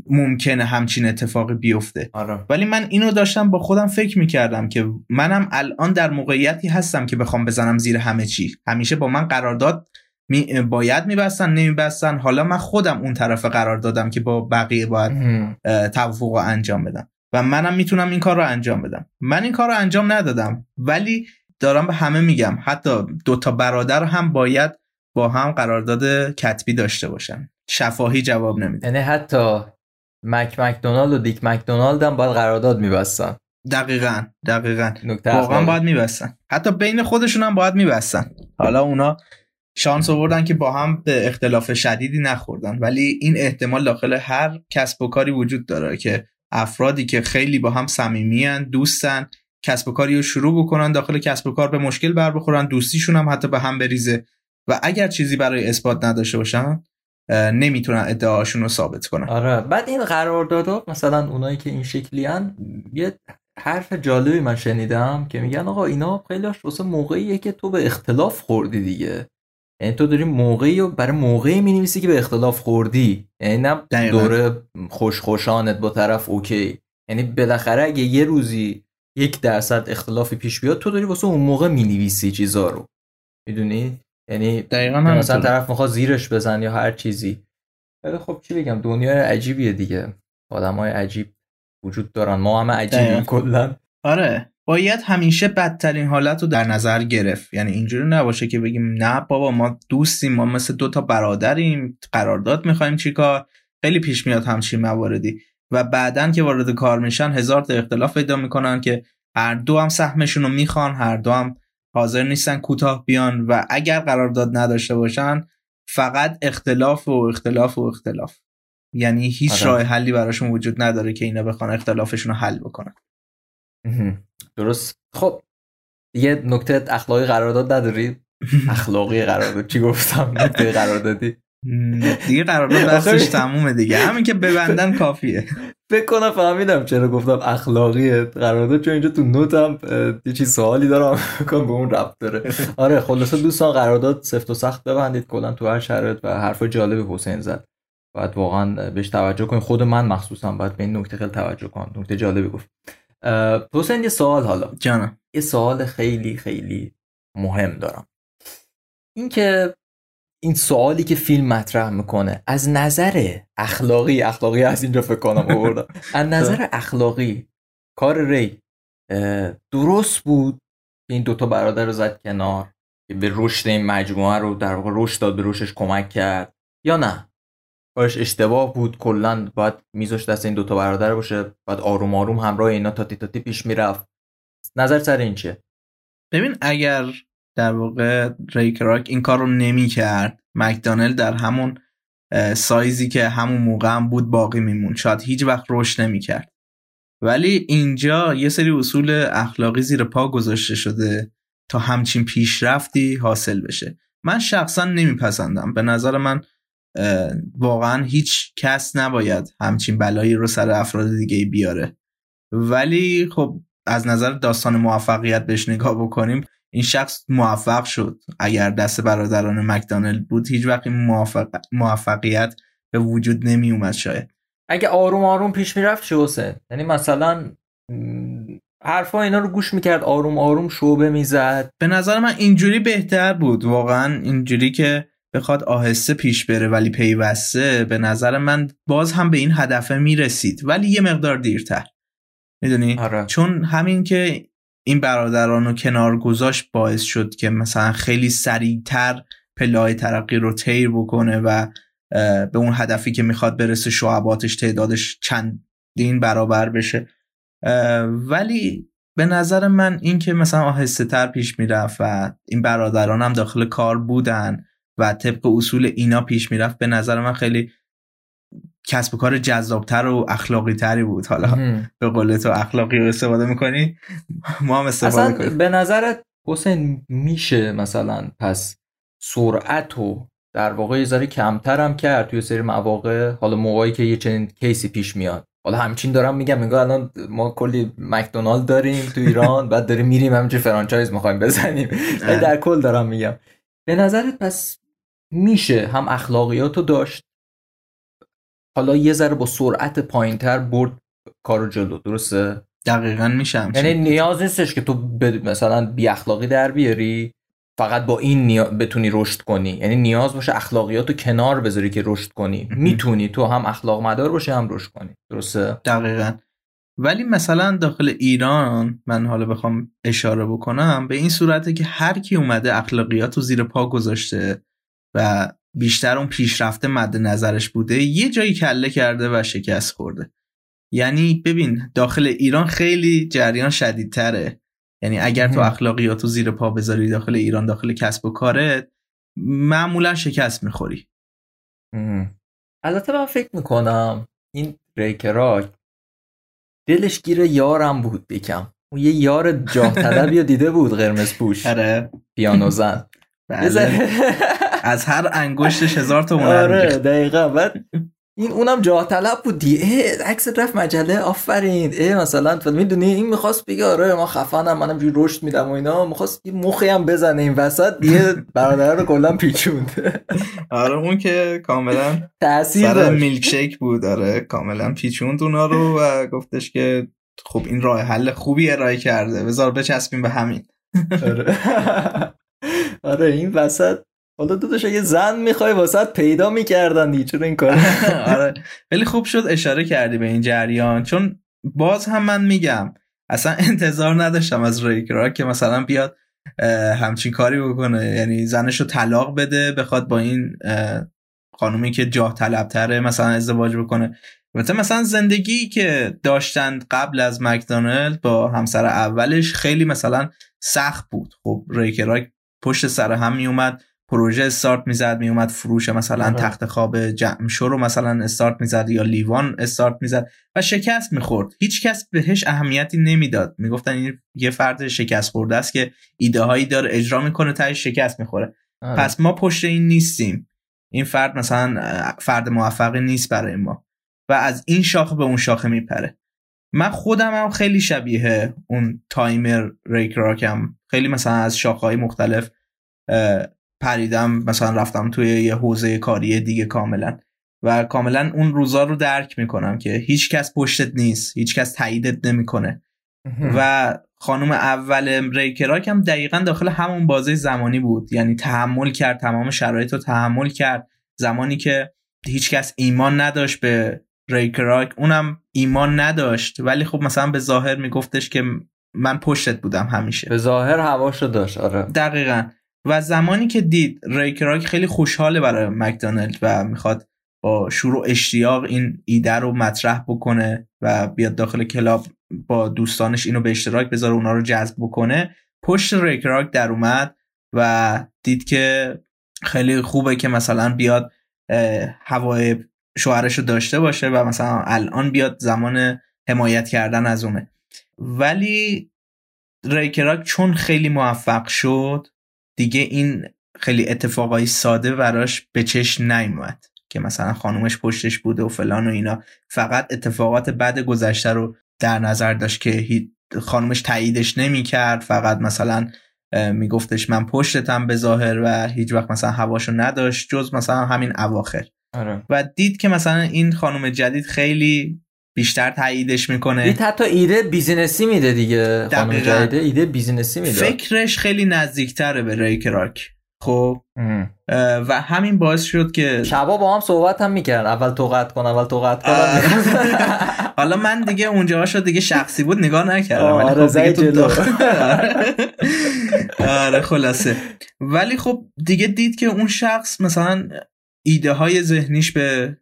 ممکنه همچین اتفاقی بیفته. آره. ولی من اینو داشتم با خودم فکر می‌کردم که منم الان در موقعیتی هستم که بخوام بزنم زیر همه چی. همیشه با من قرارداد می باید میبستن نمیبستن. حالا من خودم اون طرف قرار دادم که با بقیه باید توافق رو انجام بدم. و منم می‌تونم این کار رو انجام بدم. من این کار رو انجام ندادم. ولی دارم به همه میگم. حتی دوتا برادر هم باید با هم قرارداد کتبی داشته باشن. شفاهی جواب نمیده. یعنی حتی مک مکدونالد و دیک مکدونالد هم باید قرارداد میبستن. دقیقا دقیقا. واقعا باید میبستن. حتی بین خودشون هم باید میبستن. حالا اونا شانس آوردن که با هم به اختلاف شدیدی نخوردن. ولی این احتمال داخل هر کسب و کاری وجود داره که افرادی که خیلی با هم صمیمیان دوستن کسب و کاری رو شروع بکنن داخل کسب و کار به مشکل بر بخورن دوستیشون هم حتی به هم بریزه. و اگر چیزی برای اثبات نداشته باشن نمی‌تونن ادعاشون رو ثابت کنن. آره. بعد این قراردادها مثلا اونایی که این شکلی یه حرف جالبی من شنیدم که میگن آقا اینا خیلی واسه موقعیه که تو به اختلاف خوردی دیگه. یعنی تو داری موقعی و برای موقعی می که به اختلاف خوردی. یعنی نه دوره خوش خوشانت با طرف اوکی. یعنی بالاخره اگه یه روزی یک درصد اختلافی پیش بیاد تو داری واسه اون موقع می نویسی چیزا رو. می‌دونی؟ یعنی دقیقا مثلا طرف می‌خواد زیرش بزن یا هر چیزی. ولی خب چی بگم دنیا عجیبیه دیگه. های عجیب وجود دارن. ما همه عجیبیم کلا. آره. باید همیشه بدترین حالت رو در نظر گرفت. یعنی اینجوری نباشه که بگیم نه بابا ما دوستیم ما مثل دو تا برادریم قرارداد می‌خوایم چیکار خیلی پیش میاد همچین مواردی. و بعدا که وارد کار میشن هزار تا اختلاف پیدا می‌کنن که هر دو هم سهمشون رو می‌خوان هر دو هم حاضر نیستن کوتاه بیان و اگر قرارداد نداشته باشن فقط اختلاف و اختلاف و اختلاف. یعنی هیچ آره. راه حلی براشون وجود نداره که اینا بخوان اختلافشون رو حل بکنن. درست. خب یه نکته اخلاقی قرارداد نداری؟ اخلاقی قرارداد. چی گفتم؟ نکته قراردادی. دیگه قرارداد بحثش تمومه دیگه. همین که ببندن کافیه. فکر کنم فهمیدم چرا گفتم اخلاقیه. قرارداد چون اینجا تو نوتم یه چیز سوالی دارم. کنم به اون ربط داره. آره خلاصه دوستان قرارداد سفت و سخت ببندید. کلا تو هر شرایط و حرف جالبی حسین زد. باید واقعا بهش توجه کنید. خود من مخصوصا باید به این نکته خیلی توجه کنم. نکته جالبی گفت. حسین یه سوال حالا. جانم. یه سوال خیلی خیلی مهم دارم. اینکه این سوالی که فیلم مطرح می‌کنه از نظر اخلاقی اخلاقی از اینجا فکر کنم آوردم. از نظر اخلاقی کار ری درست بود این دوتا برادر رو زد کنار که به رشد این مجموعه رو در واقع رشد داد به رشدش کمک کرد یا نه؟ کارش اشتباه بود کلا باید میذاش دست این دوتا برادر باشه باید آروم آروم همراه اینا تاتی تاتی پیش می‌رفت. نظر سر این چیه؟ ببین اگر در واقع ریکراک این کار رو نمی کرد مکدانل در همون سایزی که همون موقع هم بود باقی میمون شاید هیچ وقت رشد نمی کرد ولی اینجا یه سری اصول اخلاقی زیر پا گذاشته شده تا همچین پیشرفتی حاصل بشه. من شخصا نمیپسندم. به نظر من واقعا هیچ کس نباید همچین بلایی رو سر افراد دیگه بیاره. ولی خب از نظر داستان موفقیت بهش نگاه بکنیم این شخص موفق شد. اگر دست برادران مکدانلد بود هیچ وقت موفق... موفقیت به وجود نمی اومد شاید. اگه آروم آروم پیش می‌رفت چه حسین یعنی مثلا حرفا اینا رو گوش می‌کرد آروم آروم شعبه می‌زد. به نظر من اینجوری بهتر بود. واقعا اینجوری که بخواد آهسته پیش بره ولی پیوسته به نظر من باز هم به این هدفه می‌رسید. ولی یه مقدار دیرتر. می‌دونی؟ آره. چون همین که این برادران رو کنار گذاشت باعث شد که مثلا خیلی سریعتر پلای ترقی رو تیر بکنه و به اون هدفی که می‌خواد برسه شعباتش تعدادش چندین برابر بشه. ولی به نظر من این که مثلا آهسته تر پیش می‌رفت و این برادران هم داخل کار بودن و طبق اصول اینا پیش می‌رفت به نظر من خیلی کسب و کار جذابتر و اخلاقی تری بود. حالا به قول تو اخلاقی رو استفاده می‌کنی ما هم استفاده کنیم. به نظرت حسین میشه مثلا پس سرعت و در واقع یه ذره کمتر هم کرد توی سری مواقع؟ حالا موقعی که یه چنین کیسی پیش میاد. حالا همچین دارم میگم میگم الان ما کلی مکدونالد داریم تو ایران بعد داریم میریم همچین فرانچایز می‌خوایم بزنیم. در کل دارم میگم. به نظرت پس میشه هم اخلاقیاتو داشت حالا یه ذره با سرعت پایینتر برد کارو جلو درسته؟ دقیقا میشم یعنی نیاز نیستش که تو مثلا بی اخلاقی در بیاری فقط با این نیا... بتونی رشد کنی. یعنی نیاز باشه اخلاقیاتو کنار بذاری که رشد کنی. می‌تونی تو هم اخلاق مدار باشه هم رشد کنی. درسته؟ دقیقا. ولی مثلا داخل ایران من حالا بخوام اشاره بکنم به این صورته که هر کی اومده اخلاقیات رو زیر پا گذاشته و بیشتر اون پیشرفته مد نظرش بوده یه جایی کله کرده و شکست خورده. یعنی ببین داخل ایران خیلی جریان شدیدتره. یعنی اگر تو اخلاقیات رو زیر پا بذاری داخل ایران داخل کسب و کارت معمولا شکست می‌خوری. البته من فکر می‌کنم این ریکراک دلش گیر یارم بود بکم اون یه یار جاه طلبی دیده بود قرمز پوش. آره. پیانو زن. بله. از هر انگشتش هزار تا آره دقیقا. بعد این اونم جاه طلب بود دی عکس رفت مجله آفرین. ای مثلا می‌دونی این می‌خواست بگه آره ما خفنم منم جوری رشد میدم و اینا. می‌خواست یه مخی هم بزنه این وسط. دیگه برادر رو کلا پیچوند. آره اون که کاملا تاثیر سر میلک شیک بود. آره کاملا پیچوند اونا رو و گفتش که خب این راه حل خوبی ارائه کرده. بذار بچسبیم به همین. آره. آره این وسط حالا داداش اگه زن می‌خوای واسط پیدا می‌کردن دیگه چرا این کار آره. ولی خوب شد اشاره کردی به این جریان. چون باز هم من میگم اصلا انتظار نداشتم از ریکرا که مثلا بیاد همچین کاری بکنه. یعنی زنش رو طلاق بده بخواد با این خانومی که جاه طلبتره مثلا ازدواج بکنه. مثلا مثلا زندگی که داشتند قبل از مکدونالد با همسر اولش خیلی مثلا سخت بود. خب ریکراک پشت سر هم میومد پروژه استارت می‌زد میومد فروش مثلا تخت خواب جمع شو رو مثلا استارت می‌زد یا لیوان استارت می‌زد و شکست می‌خورد. هیچ کس بهش اهمیتی نمی‌داد. می‌گفتن این یه فرد شکست خورده است که ایده هایی داره اجرا می‌کنه تا شکست می‌خوره. آره. پس ما پشت این نیستیم. این فرد مثلا فرد موفقی نیست برای ما و از این شاخه به اون شاخه میپره. من خودم هم خیلی شبیه اون تایمر ری کراکم خیلی مثلا از شاخه های مختلف پریدم مثلا رفتم توی یه حوزه کاری دیگه کاملا. و کاملا اون روزا رو درک می‌کنم که هیچ کس پشتت نیست هیچ کس تاییدت نمی‌کنه. و خانم اول ری کراک هم دقیقا داخل همون بازه زمانی بود. یعنی تحمل کرد تمام شرایط رو تحمل کرد. زمانی که هیچ کس ایمان نداشت به ری کراک اونم ایمان نداشت. ولی خب مثلا به ظاهر میگفتش که من پشتت بودم همیشه. به ظاهر هواشو داشت آره. دقیقا. و زمانی که دید ری کراک خیلی خوشحاله برای مکدونالد و می‌خواد با شور و اشتیاق این ایده رو مطرح بکنه و بیاد داخل کلاب با دوستانش اینو به اشتراک بذاره اونا رو جذب بکنه پشت ری کراک در اومد و دید که خیلی خوبه که مثلا بیاد هوای شوهرش رو داشته باشه و مثلا الان بیاد زمان حمایت کردن از اونه. ولی ریکراک چون خیلی موفق شد دیگه این خیلی اتفاقای ساده براش به چشم نیومد که مثلا خانومش پشتش بوده و فلان و اینا. فقط اتفاقات بد گذشته رو در نظر داشت که خانومش تاییدش نمی‌کرد. فقط مثلا میگفتش من پشتتم به ظاهر و هیچ وقت مثلا هواشو نداشت جز مثلا همین اواخر. آره. و دید که مثلا این خانم جدید خیلی بیشتر تاییدش می‌کنه. دید حتی ایده business ی میده دیگه دقیقاً. جدیده. ایده business ی میده. فکرش خیلی نزدیکتره به ری کراک. خب؟ و همین باعث شد که شبا با هم صحبت هم می‌کردن اول تو قطع کن اول تو قطع کن. آره. حالا من دیگه اونجا شد دیگه شخصی بود نگاه نکردم آره، خب دیگه تو. داخل- آره. خلاصه. ولی خب دیگه دید که اون شخص مثلا ایده های ذهنیش به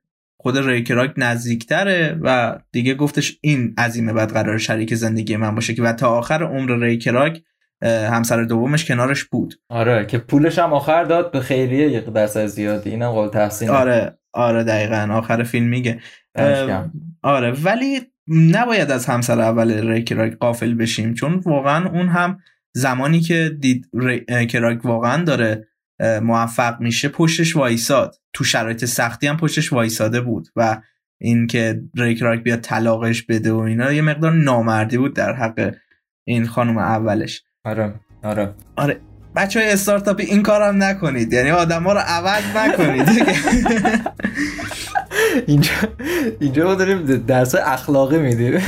خود ری کراک نزدیکتره و دیگه گفتش این عظیمه بعد قرار شریک زندگی من باشه که و تا آخر عمر ری کراک همسر دومش کنارش بود. آره که پولش هم آخر داد به خیریه یک درصد زیادی. اینم قول تحسین آره آره دقیقا. آخر فیلم میگه. گرم. آره ولی نباید از همسر اول ری کراک قافل بشیم چون واقعا اون هم زمانی که دید ری اه، کراک واقعا داره موفق میشه پشتش وایساد. تو شرایط سختی هم پشتش وایساده بود و این که ری کراک بیاد طلاقش بده و اینا یه مقدار نامردی بود در حق این خانم اولش. آره آره. بچه های استارتاپی این کارم نکنید. یعنی آدم ها رو عوض نکنید. اینجا اینجا ما داریم درس اخلاقی میدیم.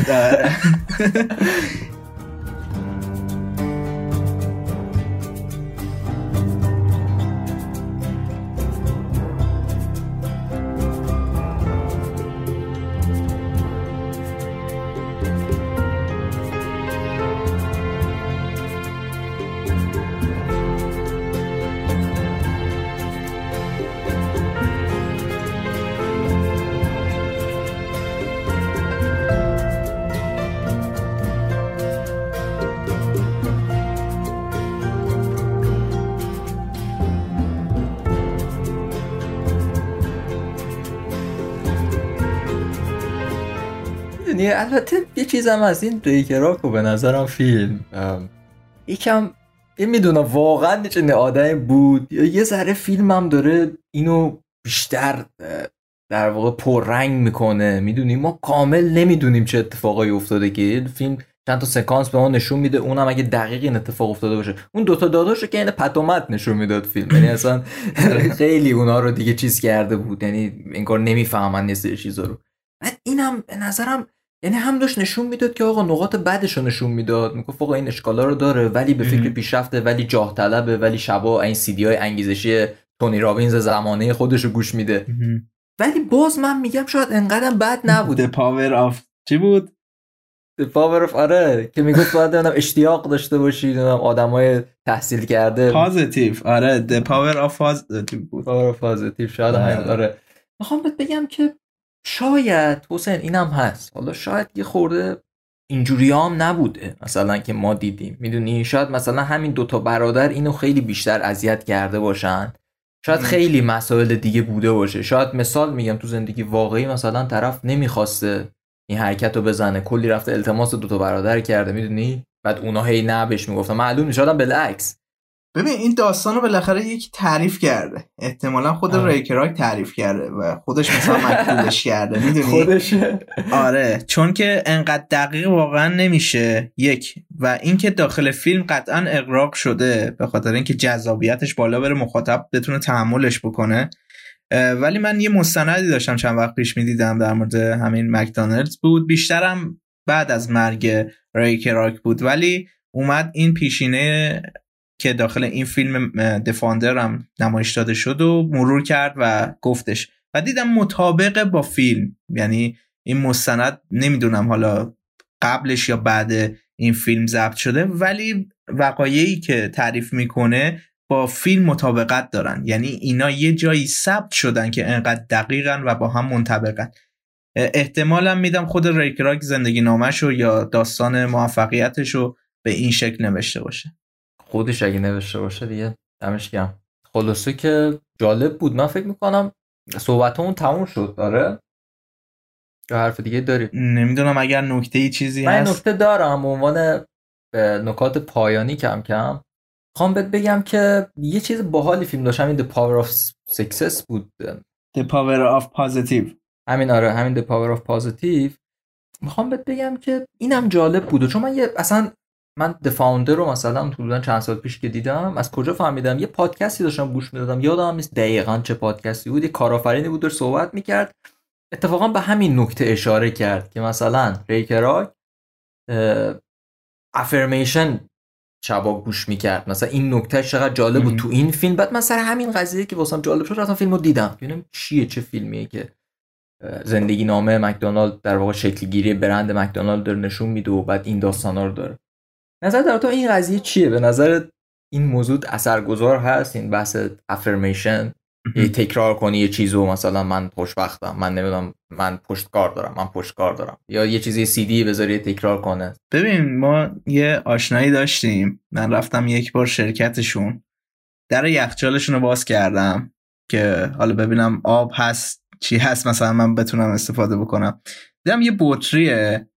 چیزم از این ریکراکو به نظرم فیلم یکم یه می‌دونم واقعا چه آدمی بود یا یه ذره هم داره اینو بیشتر در واقع پررنگ می‌کنه. می‌دونی؟ ما کامل نمی‌دونیم چه اتفاقایی افتاده که این فیلم چند تا سکانس به ما نشون میده اونم اگه دقیق این اتفاق افتاده باشه. اون دوتا داداش که این پتومت نشون می‌داد فیلم. یعنی اصلا خیلی اونا رو دیگه چیز کرده بود. یعنی انگار نمی‌فهمن سری چیزا رو. بعد اینم به نظرم یعنی هم داشت نشون می‌داد که آقا نقاط بدش رو نشون می‌داد. می‌گفت آقا این اشکالا رو داره ولی به فکر. پیشرفته ولی جاه طلبه ولی شبا این سیدی های انگیزشی تونی رابینز زمانه خودش رو گوش میده. ولی باز من میگم شاید انقدرم بد نبوده. The power of چی بود؟ The power of آره که می‌گفت باید اشتیاق داشته باشی نمی‌دونم آدمای تحصیل کرده. positive آره the power of positive بود؟ power positive شاید آره. آره. می‌خوام بهت بگم که شاید حسین اینم هست. حالا شاید یه خورده اینجوری هم نبوده. مثلا که ما دیدیم. می‌دونی؟ شاید مثلا همین دوتا برادر اینو خیلی بیشتر اذیت کرده باشن. شاید. خیلی مسائل دیگه بوده باشه. شاید مثال میگم تو زندگی واقعی مثلا طرف نمی‌خواسته این حرکت رو بزنه. کلی رفته التماس دوتا برادر کرده. می‌دونی؟ بعد اونا هی نه بهش می‌گفتن. معلوم شاید بالعکس. ببین این داستان رو بالاخره یکی تعریف کرده. احتمالا خود آره. ریکراک تعریف کرده و خودش مثلا مکتوبش کرده می‌دونی؟ خودشه آره چون که انقدر دقیق واقعا نمیشه. یک و اینکه داخل فیلم قطعا اقراق شده به خاطر اینکه جذابیتش بالا بره مخاطب بتونه تحملش بکنه. ولی من یه مستندی داشتم چند وقت پیش می‌دیدم در مورد همین مکدونالدز بود. بیشترم بعد از مرگ ری کراک بود. ولی اومد این پیشینه که داخل این فیلم دفاندر هم نمایش داده شد و مرور کرد و گفتش. و دیدم مطابق با فیلم یعنی این مستند نمی‌دونم حالا قبلش یا بعد این فیلم ضبط شده ولی وقایعی که تعریف می‌کنه با فیلم مطابقت دارن. یعنی اینا یه جایی ثبت شدن که انقدر دقیقن و با هم منطبقن. احتمالم میدم خود ریکراک زندگی نامش یا داستان موفقیتش رو به این شکل نوشته باشه. خودش اگه نوشته باشه دیگه دمش گرم. خلاصه که جالب بود. من فکر می‌کنم صحبت اون تموم شد. داره یا حرف دیگه داری؟ نمی‌دونم اگر نکته ای چیزی من هست. نکته دارم. به عنوان نکات پایانی کم کم. خوام بهت بگم که یه چیز باحالی فیلم داشت. همین The Power of Success بود. The Power of Positive. همین آره همین The Power of Positive. می‌خوام بهت بگم که اینم جالب بود. و چون من یه اصلا من دفاوندر رو مثلا حدودا چند سال پیش که دیدم از کجا فهمیدم؟ یه پادکستی داشتم گوش می‌دادم یادم نیست دقیقا چه پادکستی بود. یه کارآفرینی بود داشت صحبت می‌کرد. اتفاقا به همین نکته اشاره کرد که مثلا ریکراک افرمیشن شبا گوش می‌کرد. مثلا این نکته چقدر جالب بود تو این فیلم. بعد من سر همین قضیه که واسم جالب شد رفتم فیلمو دیدم. ببینم چیه چه فیلمیه که زندگی نامه مکدونالد در واقع شکل گیری برند مکدونالد داره نشون میده و بعد این داستانا رو داره. نظر در تو این قضیه چیه؟ به نظر این موضوع اثرگذار هست؟ این بحث افرمیشن یه تکرار کنی یه چیزو مثلا من خوشبختم من نمی‌دونم من پشتکار دارم من پشتکار دارم. یا یه چیزی سی دی بذاری تکرار کنه. ببین ما یه آشنایی داشتیم. من رفتم یک بار شرکتشون. در یخچالشون رو باز کردم که حالا ببینم آب هست چی هست مثلا من بتونم استفاده بکنم. دیدم یه بطریه.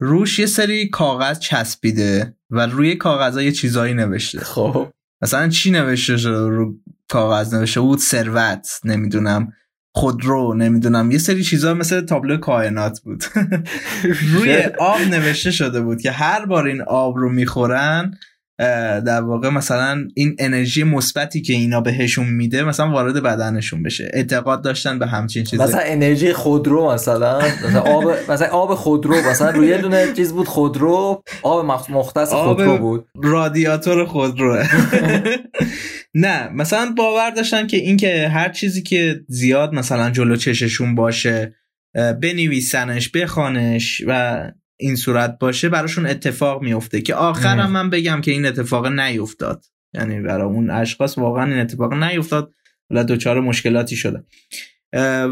روش یه سری کاغذ چسبیده و روی کاغذ یه چیزایی نوشته. خب. مثلا چی نوشته شده؟ رو کاغذ نوشته. بود ثروت نمی‌دونم. خودرو نمی‌دونم. یه سری چیزا مثل تابلو کائنات بود. روی آب نوشته شده بود که هر بار این آب رو می‌خورن در واقع مثلا این انرژی مثبتی که اینا بهشون میده مثلا وارد بدنشون بشه. اعتقاد داشتن به همچین چیزی. مثلا انرژی خودرو مثلا. مثلا آب مثلا آب خودرو. مثلا روی دونه چیز بود خودرو. آب مختص خودرو بود. رادیاتور خودرو. نه مثلا باور داشتن که اینکه هر چیزی که زیاد مثلا جلو چششون باشه بنویسنش بخوانش و این صورت باشه براشون اتفاق میفته که آخرم من بگم که این اتفاق نیفتاد. یعنی برای اون اشخاص واقعا این اتفاق نیفتاد. ولی دوچار مشکلاتی شده.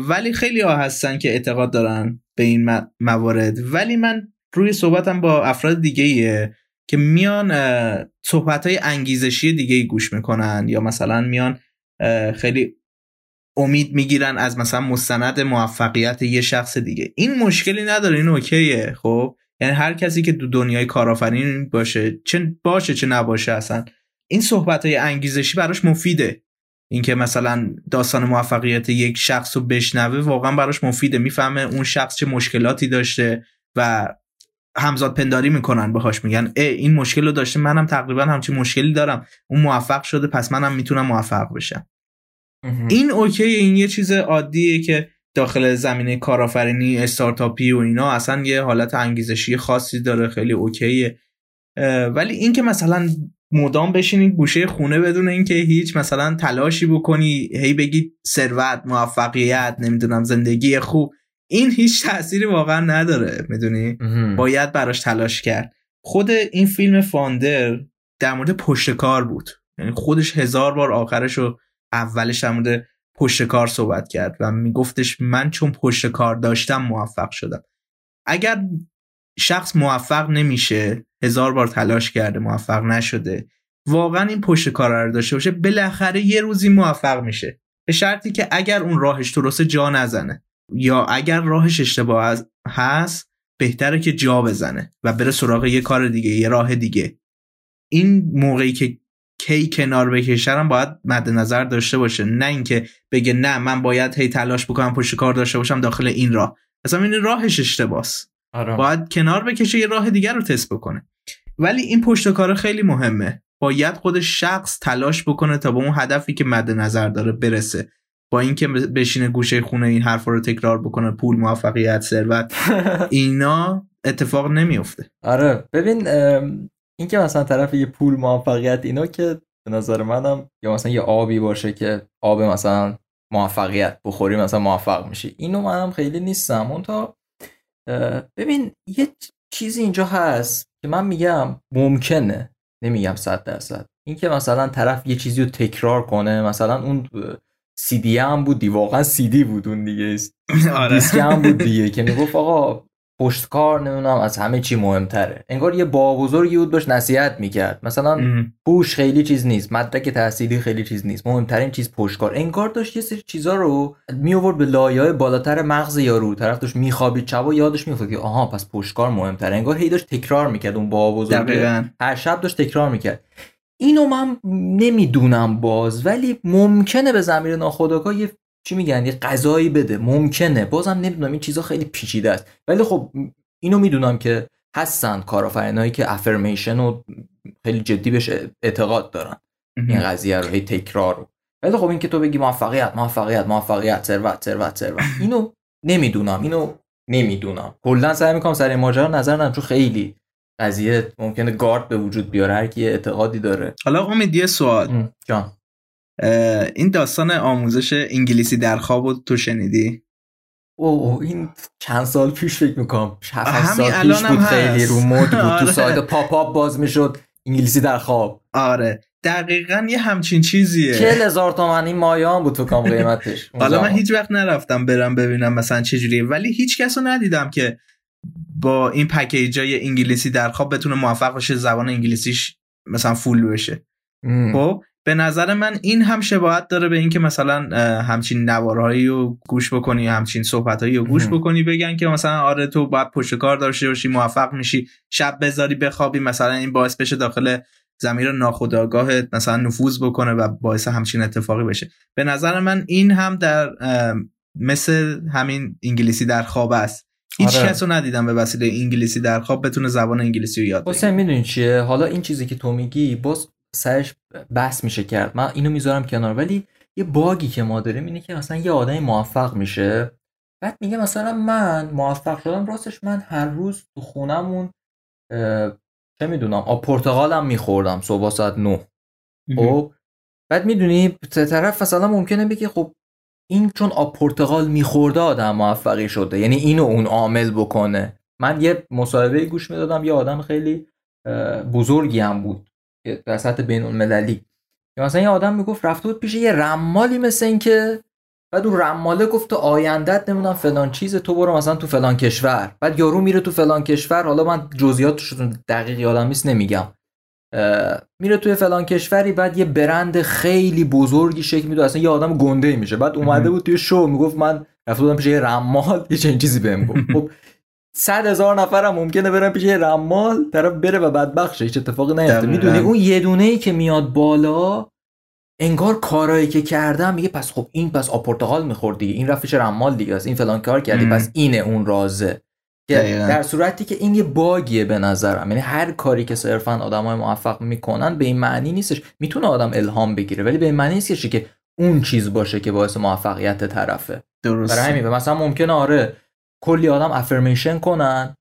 ولی خیلی ها هستن که اعتقاد دارن به این موارد. ولی من روی صحبتم با افراد دیگه ایه که میان صحبت های انگیزشی دیگه گوش می‌کنن یا مثلا میان خیلی امید می‌گیرن از مثلا مستند موفقیت یه شخص دیگه. این مشکلی نداره این اوکیه خب؟ یعنی هر کسی که دو دنیای کارآفرین باشه چه باشه چه نباشه اصلا. این صحبت های انگیزشی براش مفیده. اینکه مثلا داستان موفقیت یک شخص رو بشنوه واقعا براش مفیده. می‌فهمه اون شخص چه مشکلاتی داشته و همزاد پنداری می‌کنن باهاش. میگن ای این مشکل رو داشته منم تقریبا همچین مشکلی دارم. اون موفق شده پس منم می‌تونم موفق بشم. این اوکی این یه چیز عادیه که داخل زمینه کارآفرینی استارتاپی و اینا اصلا یه حالت انگیزشی خاصی داره خیلی اوکیه. ولی اینکه مثلا مدام بشینی گوشه خونه بدون اینکه هیچ مثلا تلاشی بکنی هی بگی ثروت موفقیت نمی‌دونم زندگی خوب این هیچ تأثیری واقعا نداره می‌دونی؟ باید براش تلاش کرد. خود این فیلم فاندر در مورد پشت کار بود. یعنی خودش هزار بار آخرش رو اولش در مورد پشت کار صحبت کرد و میگفتش من چون پشت کار داشتم موفق شدم. اگر شخص موفق نمیشه هزار بار تلاش کرده موفق نشده واقعا این پشت کار رو داشته باشه بالاخره یه روزی موفق میشه. به شرطی که اگر اون راهش درست جا نزنه. یا اگر راهش اشتباه هست بهتره که جا بزنه و بره سراغ یه کار دیگه یه راه دیگه. این موقعی که کی کنار بکشرم باید مد نظر داشته باشه. نه اینکه بگه نه من باید هی تلاش بکنم پشت کار داشته باشم داخل این راه. اصلا این راهش اشتباس آره. باید کنار بکشه یه راه دیگر رو تست بکنه. ولی این پشت کار خیلی مهمه. باید خود شخص تلاش بکنه تا به اون هدفی که مد نظر داره برسه. با اینکه بشینه گوشه خونه این حرف رو تکرار بکنه پول موفقیت ثروت اینا اتفاق نمیفته آره. ببین اینکه مثلا طرف یه پول موفقیت اینا که به نظر منم یا مثلا یه آبی باشه که آب مثلا موفقیت بخوری مثلا موفق میشی. اینو منم خیلی نیستم. اون تا ببین یه چیزی اینجا هست که من میگم ممکنه. نمیگم صد درصد. اینکه مثلا طرف یه چیزی رو تکرار کنه مثلا اون سی دی هم بود دی واقعا سی دی بود اون دیگه. آره. دیسک هم بود دیگه که می‌گفت آقا پشتکار نمی‌دونم از همه چی مهمتره. انگار یه با بزرگی بود باش نصیحت می‌کرد. مثلا پوش خیلی چیز نیست مدرک تحصیلی خیلی چیز نیست مهمترین چیز پشتکار. انگار داشت یه سری چیزا رو می آورد به لایه‌های بالاتر مغز یارو. طرف داشت میخوابید و یادش میافتاد که آها پس پشتکار مهمتره. انگار هی داشت تکرار می‌کرد اون با بزرگ هر شب داشت تکرار می‌کرد. اینو من نمی‌دونم باز ولی ممکنه به زمیر ناخودآگاه یه چی میگن؟ یه غذایی بده. ممکنه. بازم نمی‌دونم این چیزا خیلی پیچیده است. ولی خب اینو می‌دونم که هستن کارآفرینایی که افرمیشن رو خیلی جدی بهش اعتقاد دارن. این قضیه رو هی تکرار رو. ولی خب این که تو بگی موفقیت موفقیت موفقیت ثروت ثروت ثروت. اینو نمی‌دونم. اینو نمی‌دونم. کلا سعی می‌کنم سر ماجرا نظر ندم چون خیلی قضیه ممکنه گارد به وجود بیاره. هر کی اعتقادی داره. حالا امید یه سوال. جان. این داستان آموزش انگلیسی در خواب تو شنیدی؟ او این چند سال پیش فکر می‌کنم. همین سال پیش بود خیلی رو مود بود. آره. تو سایت پاپ اپ باز می‌شد. انگلیسی در خواب. آره. دقیقا یه همچین چیزیه. چه هزار تومن این مایان بود تو کام قیمتش. حالا من هیچ وقت نرفتم برم ببینم مثلا چجوریه ولی هیچ کس رو ندیدم که با این پکیج های انگلیسی در خواب بتونه موفق باشه زبان انگلیسیش مثلا فول بشه. خب؟ به نظر من این هم شباهت داره به اینکه مثلا همچین نوارهایی رو گوش بکنی همچین صحبتهایی رو گوش بکنی بگن که مثلا آره تو باید پشت کار داشته باشی موفق میشی شب بذاری بخوابی مثلا این باعث بشه داخل زمیر ناخودآگاهت مثلا نفوذ بکنه و باعث همچین اتفاقی بشه. به نظر من این هم در مثل همین انگلیسی در خواب است. هیچ آره. کس رو ندیدم به وسیله انگلیسی در خواب بتونه زبان انگلیسی رو یاد بگیره. می‌دونی چیه؟ حالا این چیزی که تو میگی باز سرش بس میشه کرد من اینو می‌ذارم کنار. ولی یه باگی که ما داریم اینه که مثلا یه آدمی موفق میشه بعد میگه مثلا من موفق شدم راستش من هر روز تو خونمون چه می‌دونم آب پرتقالم میخوردم صبح ساعت 9 خب؟ بعد می‌دونی طرف مثلا ممکنه بگه خب این چون آب پرتقال میخورده آدم موفقی شده یعنی اینو اون عامل بکنه. من یه مصاحبه گوش می‌دادم یه آدم خیلی بزرگی هم بود. در سطح بین المللی مثلا یه آدم می‌گفت رفته بود پیش یه رمالی مثل این که بعد اون رماله گفت تو آیندت نمی‌دونم فلان چیز تو برو مثلا تو فلان کشور. بعد یارو میره تو فلان کشور حالا من جزئیاتش دقیق یادم نیست نمیگم. میره توی فلان کشوری بعد یه برند خیلی بزرگی شکل میده اصلا یه آدم گنده میشه. بعد اومده بود توی شو می‌گفت من رفته بودم پیش یه رمال یه چنین چیزی بهم گفت. خب صد هزار نفر هم ممکنه برن پیش رمال طرف بره و بدبخت شه هیچ اتفاقی نیفته. می‌دونی اون یه دونه ای که میاد بالا انگار کارایی که کردم میگه پس خب این پس آپورتقال می‌خورد دیگه این رفتش رمال دیگه این فلان کار کردی پس اینه اون رازه. در صورتی که این یه باگیه به نظرم. یعنی هر کاری که صرفا آدمای موفق می‌کنن به این معنی نیستش. می‌تونه آدم الهام بگیره ولی به این معنی نیستش که اون چیز باشه که باعث موفقیت طرفه. درست برای همین مثلا ممکنه آره کلی آدم افرمیشن کنن.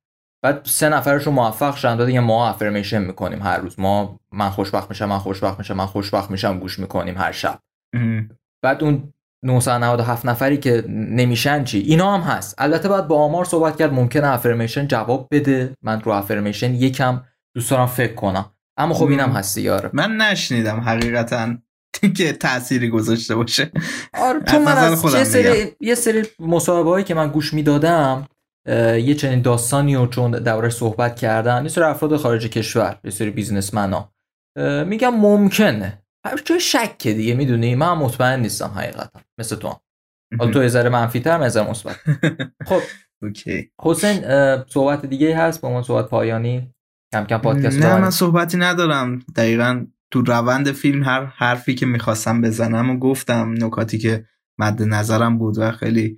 بعد سه نفرشون موفق شدن داده ما افرمیشن می‌کنیم هر روز. ما من خوشبخت میشم من خوشبخت میشم من خوشبخت میشم گوش می‌کنیم هر شب. بعد اون 997 نفری که نمیشن چی؟ اینا هم هست. البته باید با آمار صحبت کرد ممکنه افرمیشن جواب بده. من رو افرمیشن یکم دوست دارم فکر کنم. اما خب اینم هست یاره من نشنیدم حقیقتا. که تأثیری گذاشته باشه. آره چون من از یه سری یه سری مصاحبه که من گوش می‌دادم یه چنین داستانی رو چون دورش صحبت کردن یه سری افراد خارج کشور یه سری بیزنسمن ها میگم ممکنه. چه شکه دیگه می‌دونی؟ من مطمئن نیستم حقیقتا. مثل تو حالا تو یه ذره منفی تر من مثبت. خب. اوکی. حسین صحبت دیگه هست؟ با من صحبت پایانی؟ کم کم پادکست نه من صحبتی ندارم. دقیقا تو روند فیلم هر حرفی که می‌خواستم بزنم و گفتم نکاتی که مد نظرم بود و خیلی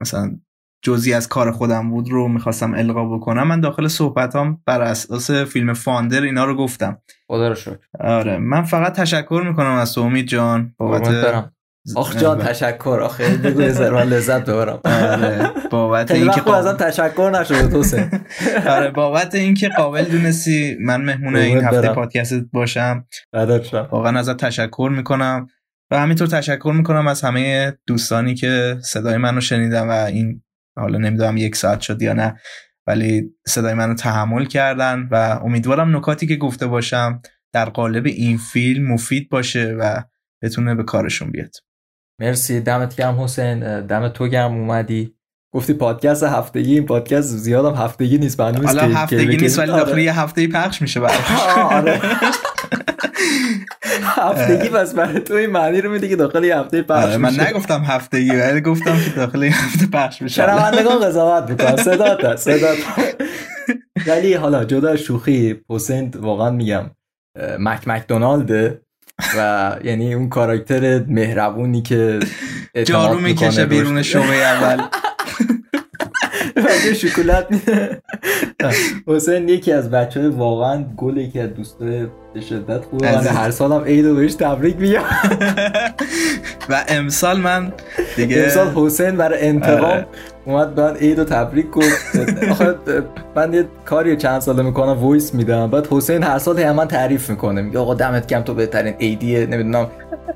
مثلا جزی از کار خودم بود رو می‌خواستم القا بکنم من داخل صحبتام بر اساس فیلم فاندر اینا رو گفتم. خدا رو شکر. آره من فقط تشکر می‌کنم از تو امید جان. بابت آخ جان تشکر. آخه بگو من لذت ببرم. آره بابت اینکه قابل... ازم تشکر نشده تو آره بابت اینکه قابل دونستی من مهمون این هفته پادکست باشم. واقعا ازت تشکر می‌کنم. و همینطور تشکر می‌کنم از همه دوستانی که صدای منو شنیدن و این حالا نمی‌دونم یک ساعت شد یا نه ولی صدای منو تحمل کردن و امیدوارم نکاتی که گفته باشم در قالب این فیلم مفید باشه و بتونه به کارشون بیاد. مرسی دمت گرم حسین دم تو گرم اومدی. گفتی پادکست هفتگی این پادکست زیادم هفتگی نیست برنامه حالا هفتگی نیست ولی داخل یه هفته پخش میشه آره. هفتگی پس برای تو این معنی رو میده که داخل یه هفته پخش آره من نگفتم هفتگی ولی گفتم که داخل یه هفته پخش میشه. شنوندگان قضاوت می‌کنن صدات صدات. ولی حالا جدا شوخی حسین واقعا میگم مک مکدونالد و یعنی اون کاراکتر مهربونی که جارو می‌کشه بیرون شعبه اول. بچه شکلات میده حسین یکی از بچه های واقعا گل یکی از دوستای به شدت خوبه. من هر سالم عید بهش تبریک میگم. و امسال من دیگه امسال حسین برای انتقام آره. اومد من عید و تبریک گفت. آخه من یه کاری چند ساله می‌کنم voice میدم. بعد حسین هر سال هم من تعریف می‌کنه. میگه آقا دمت کم تو بهترین عیدیه. نمی‌دونم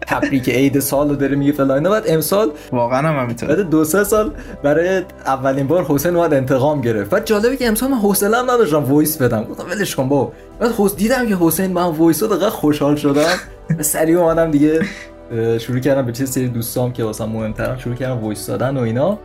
تبریک عید سال رو داره میگه فلان بعد امسال واقعا هم همینطور بعد دو سه سال برای اولین بار حسین اومد انتقام گرفت. بعد جالبه که امسال من حوصله‌ام نداشتم voice بدم. گفتم ولش کن با بعد حس دیدم که حسین من voice دقیقا خوشحال شدم. سریع اومدم دیگه شروع کردم یه سری دوستام که واسم مهمترن شروع کردم voice دادن و اینا.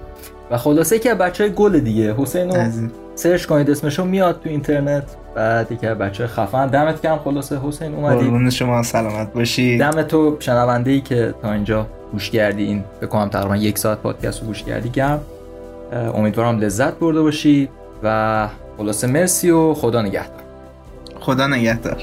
و خلاصه که بچه های گل دیگه. حسین رو search کنید اسمشو میاد تو اینترنت. بعد یکی بچه خفن. دمت کم خلاصه. حسین اومدی. قربون شما سلامت باشی. دم تو شنونده ای که تا اینجا گوش کردی این بکنم تقریبا یک ساعت پادکست رو گوش کردی. گرم. امیدوارم لذت برده باشی و خلاصه مرسی و خدا نگهدار. خدا نگهدار.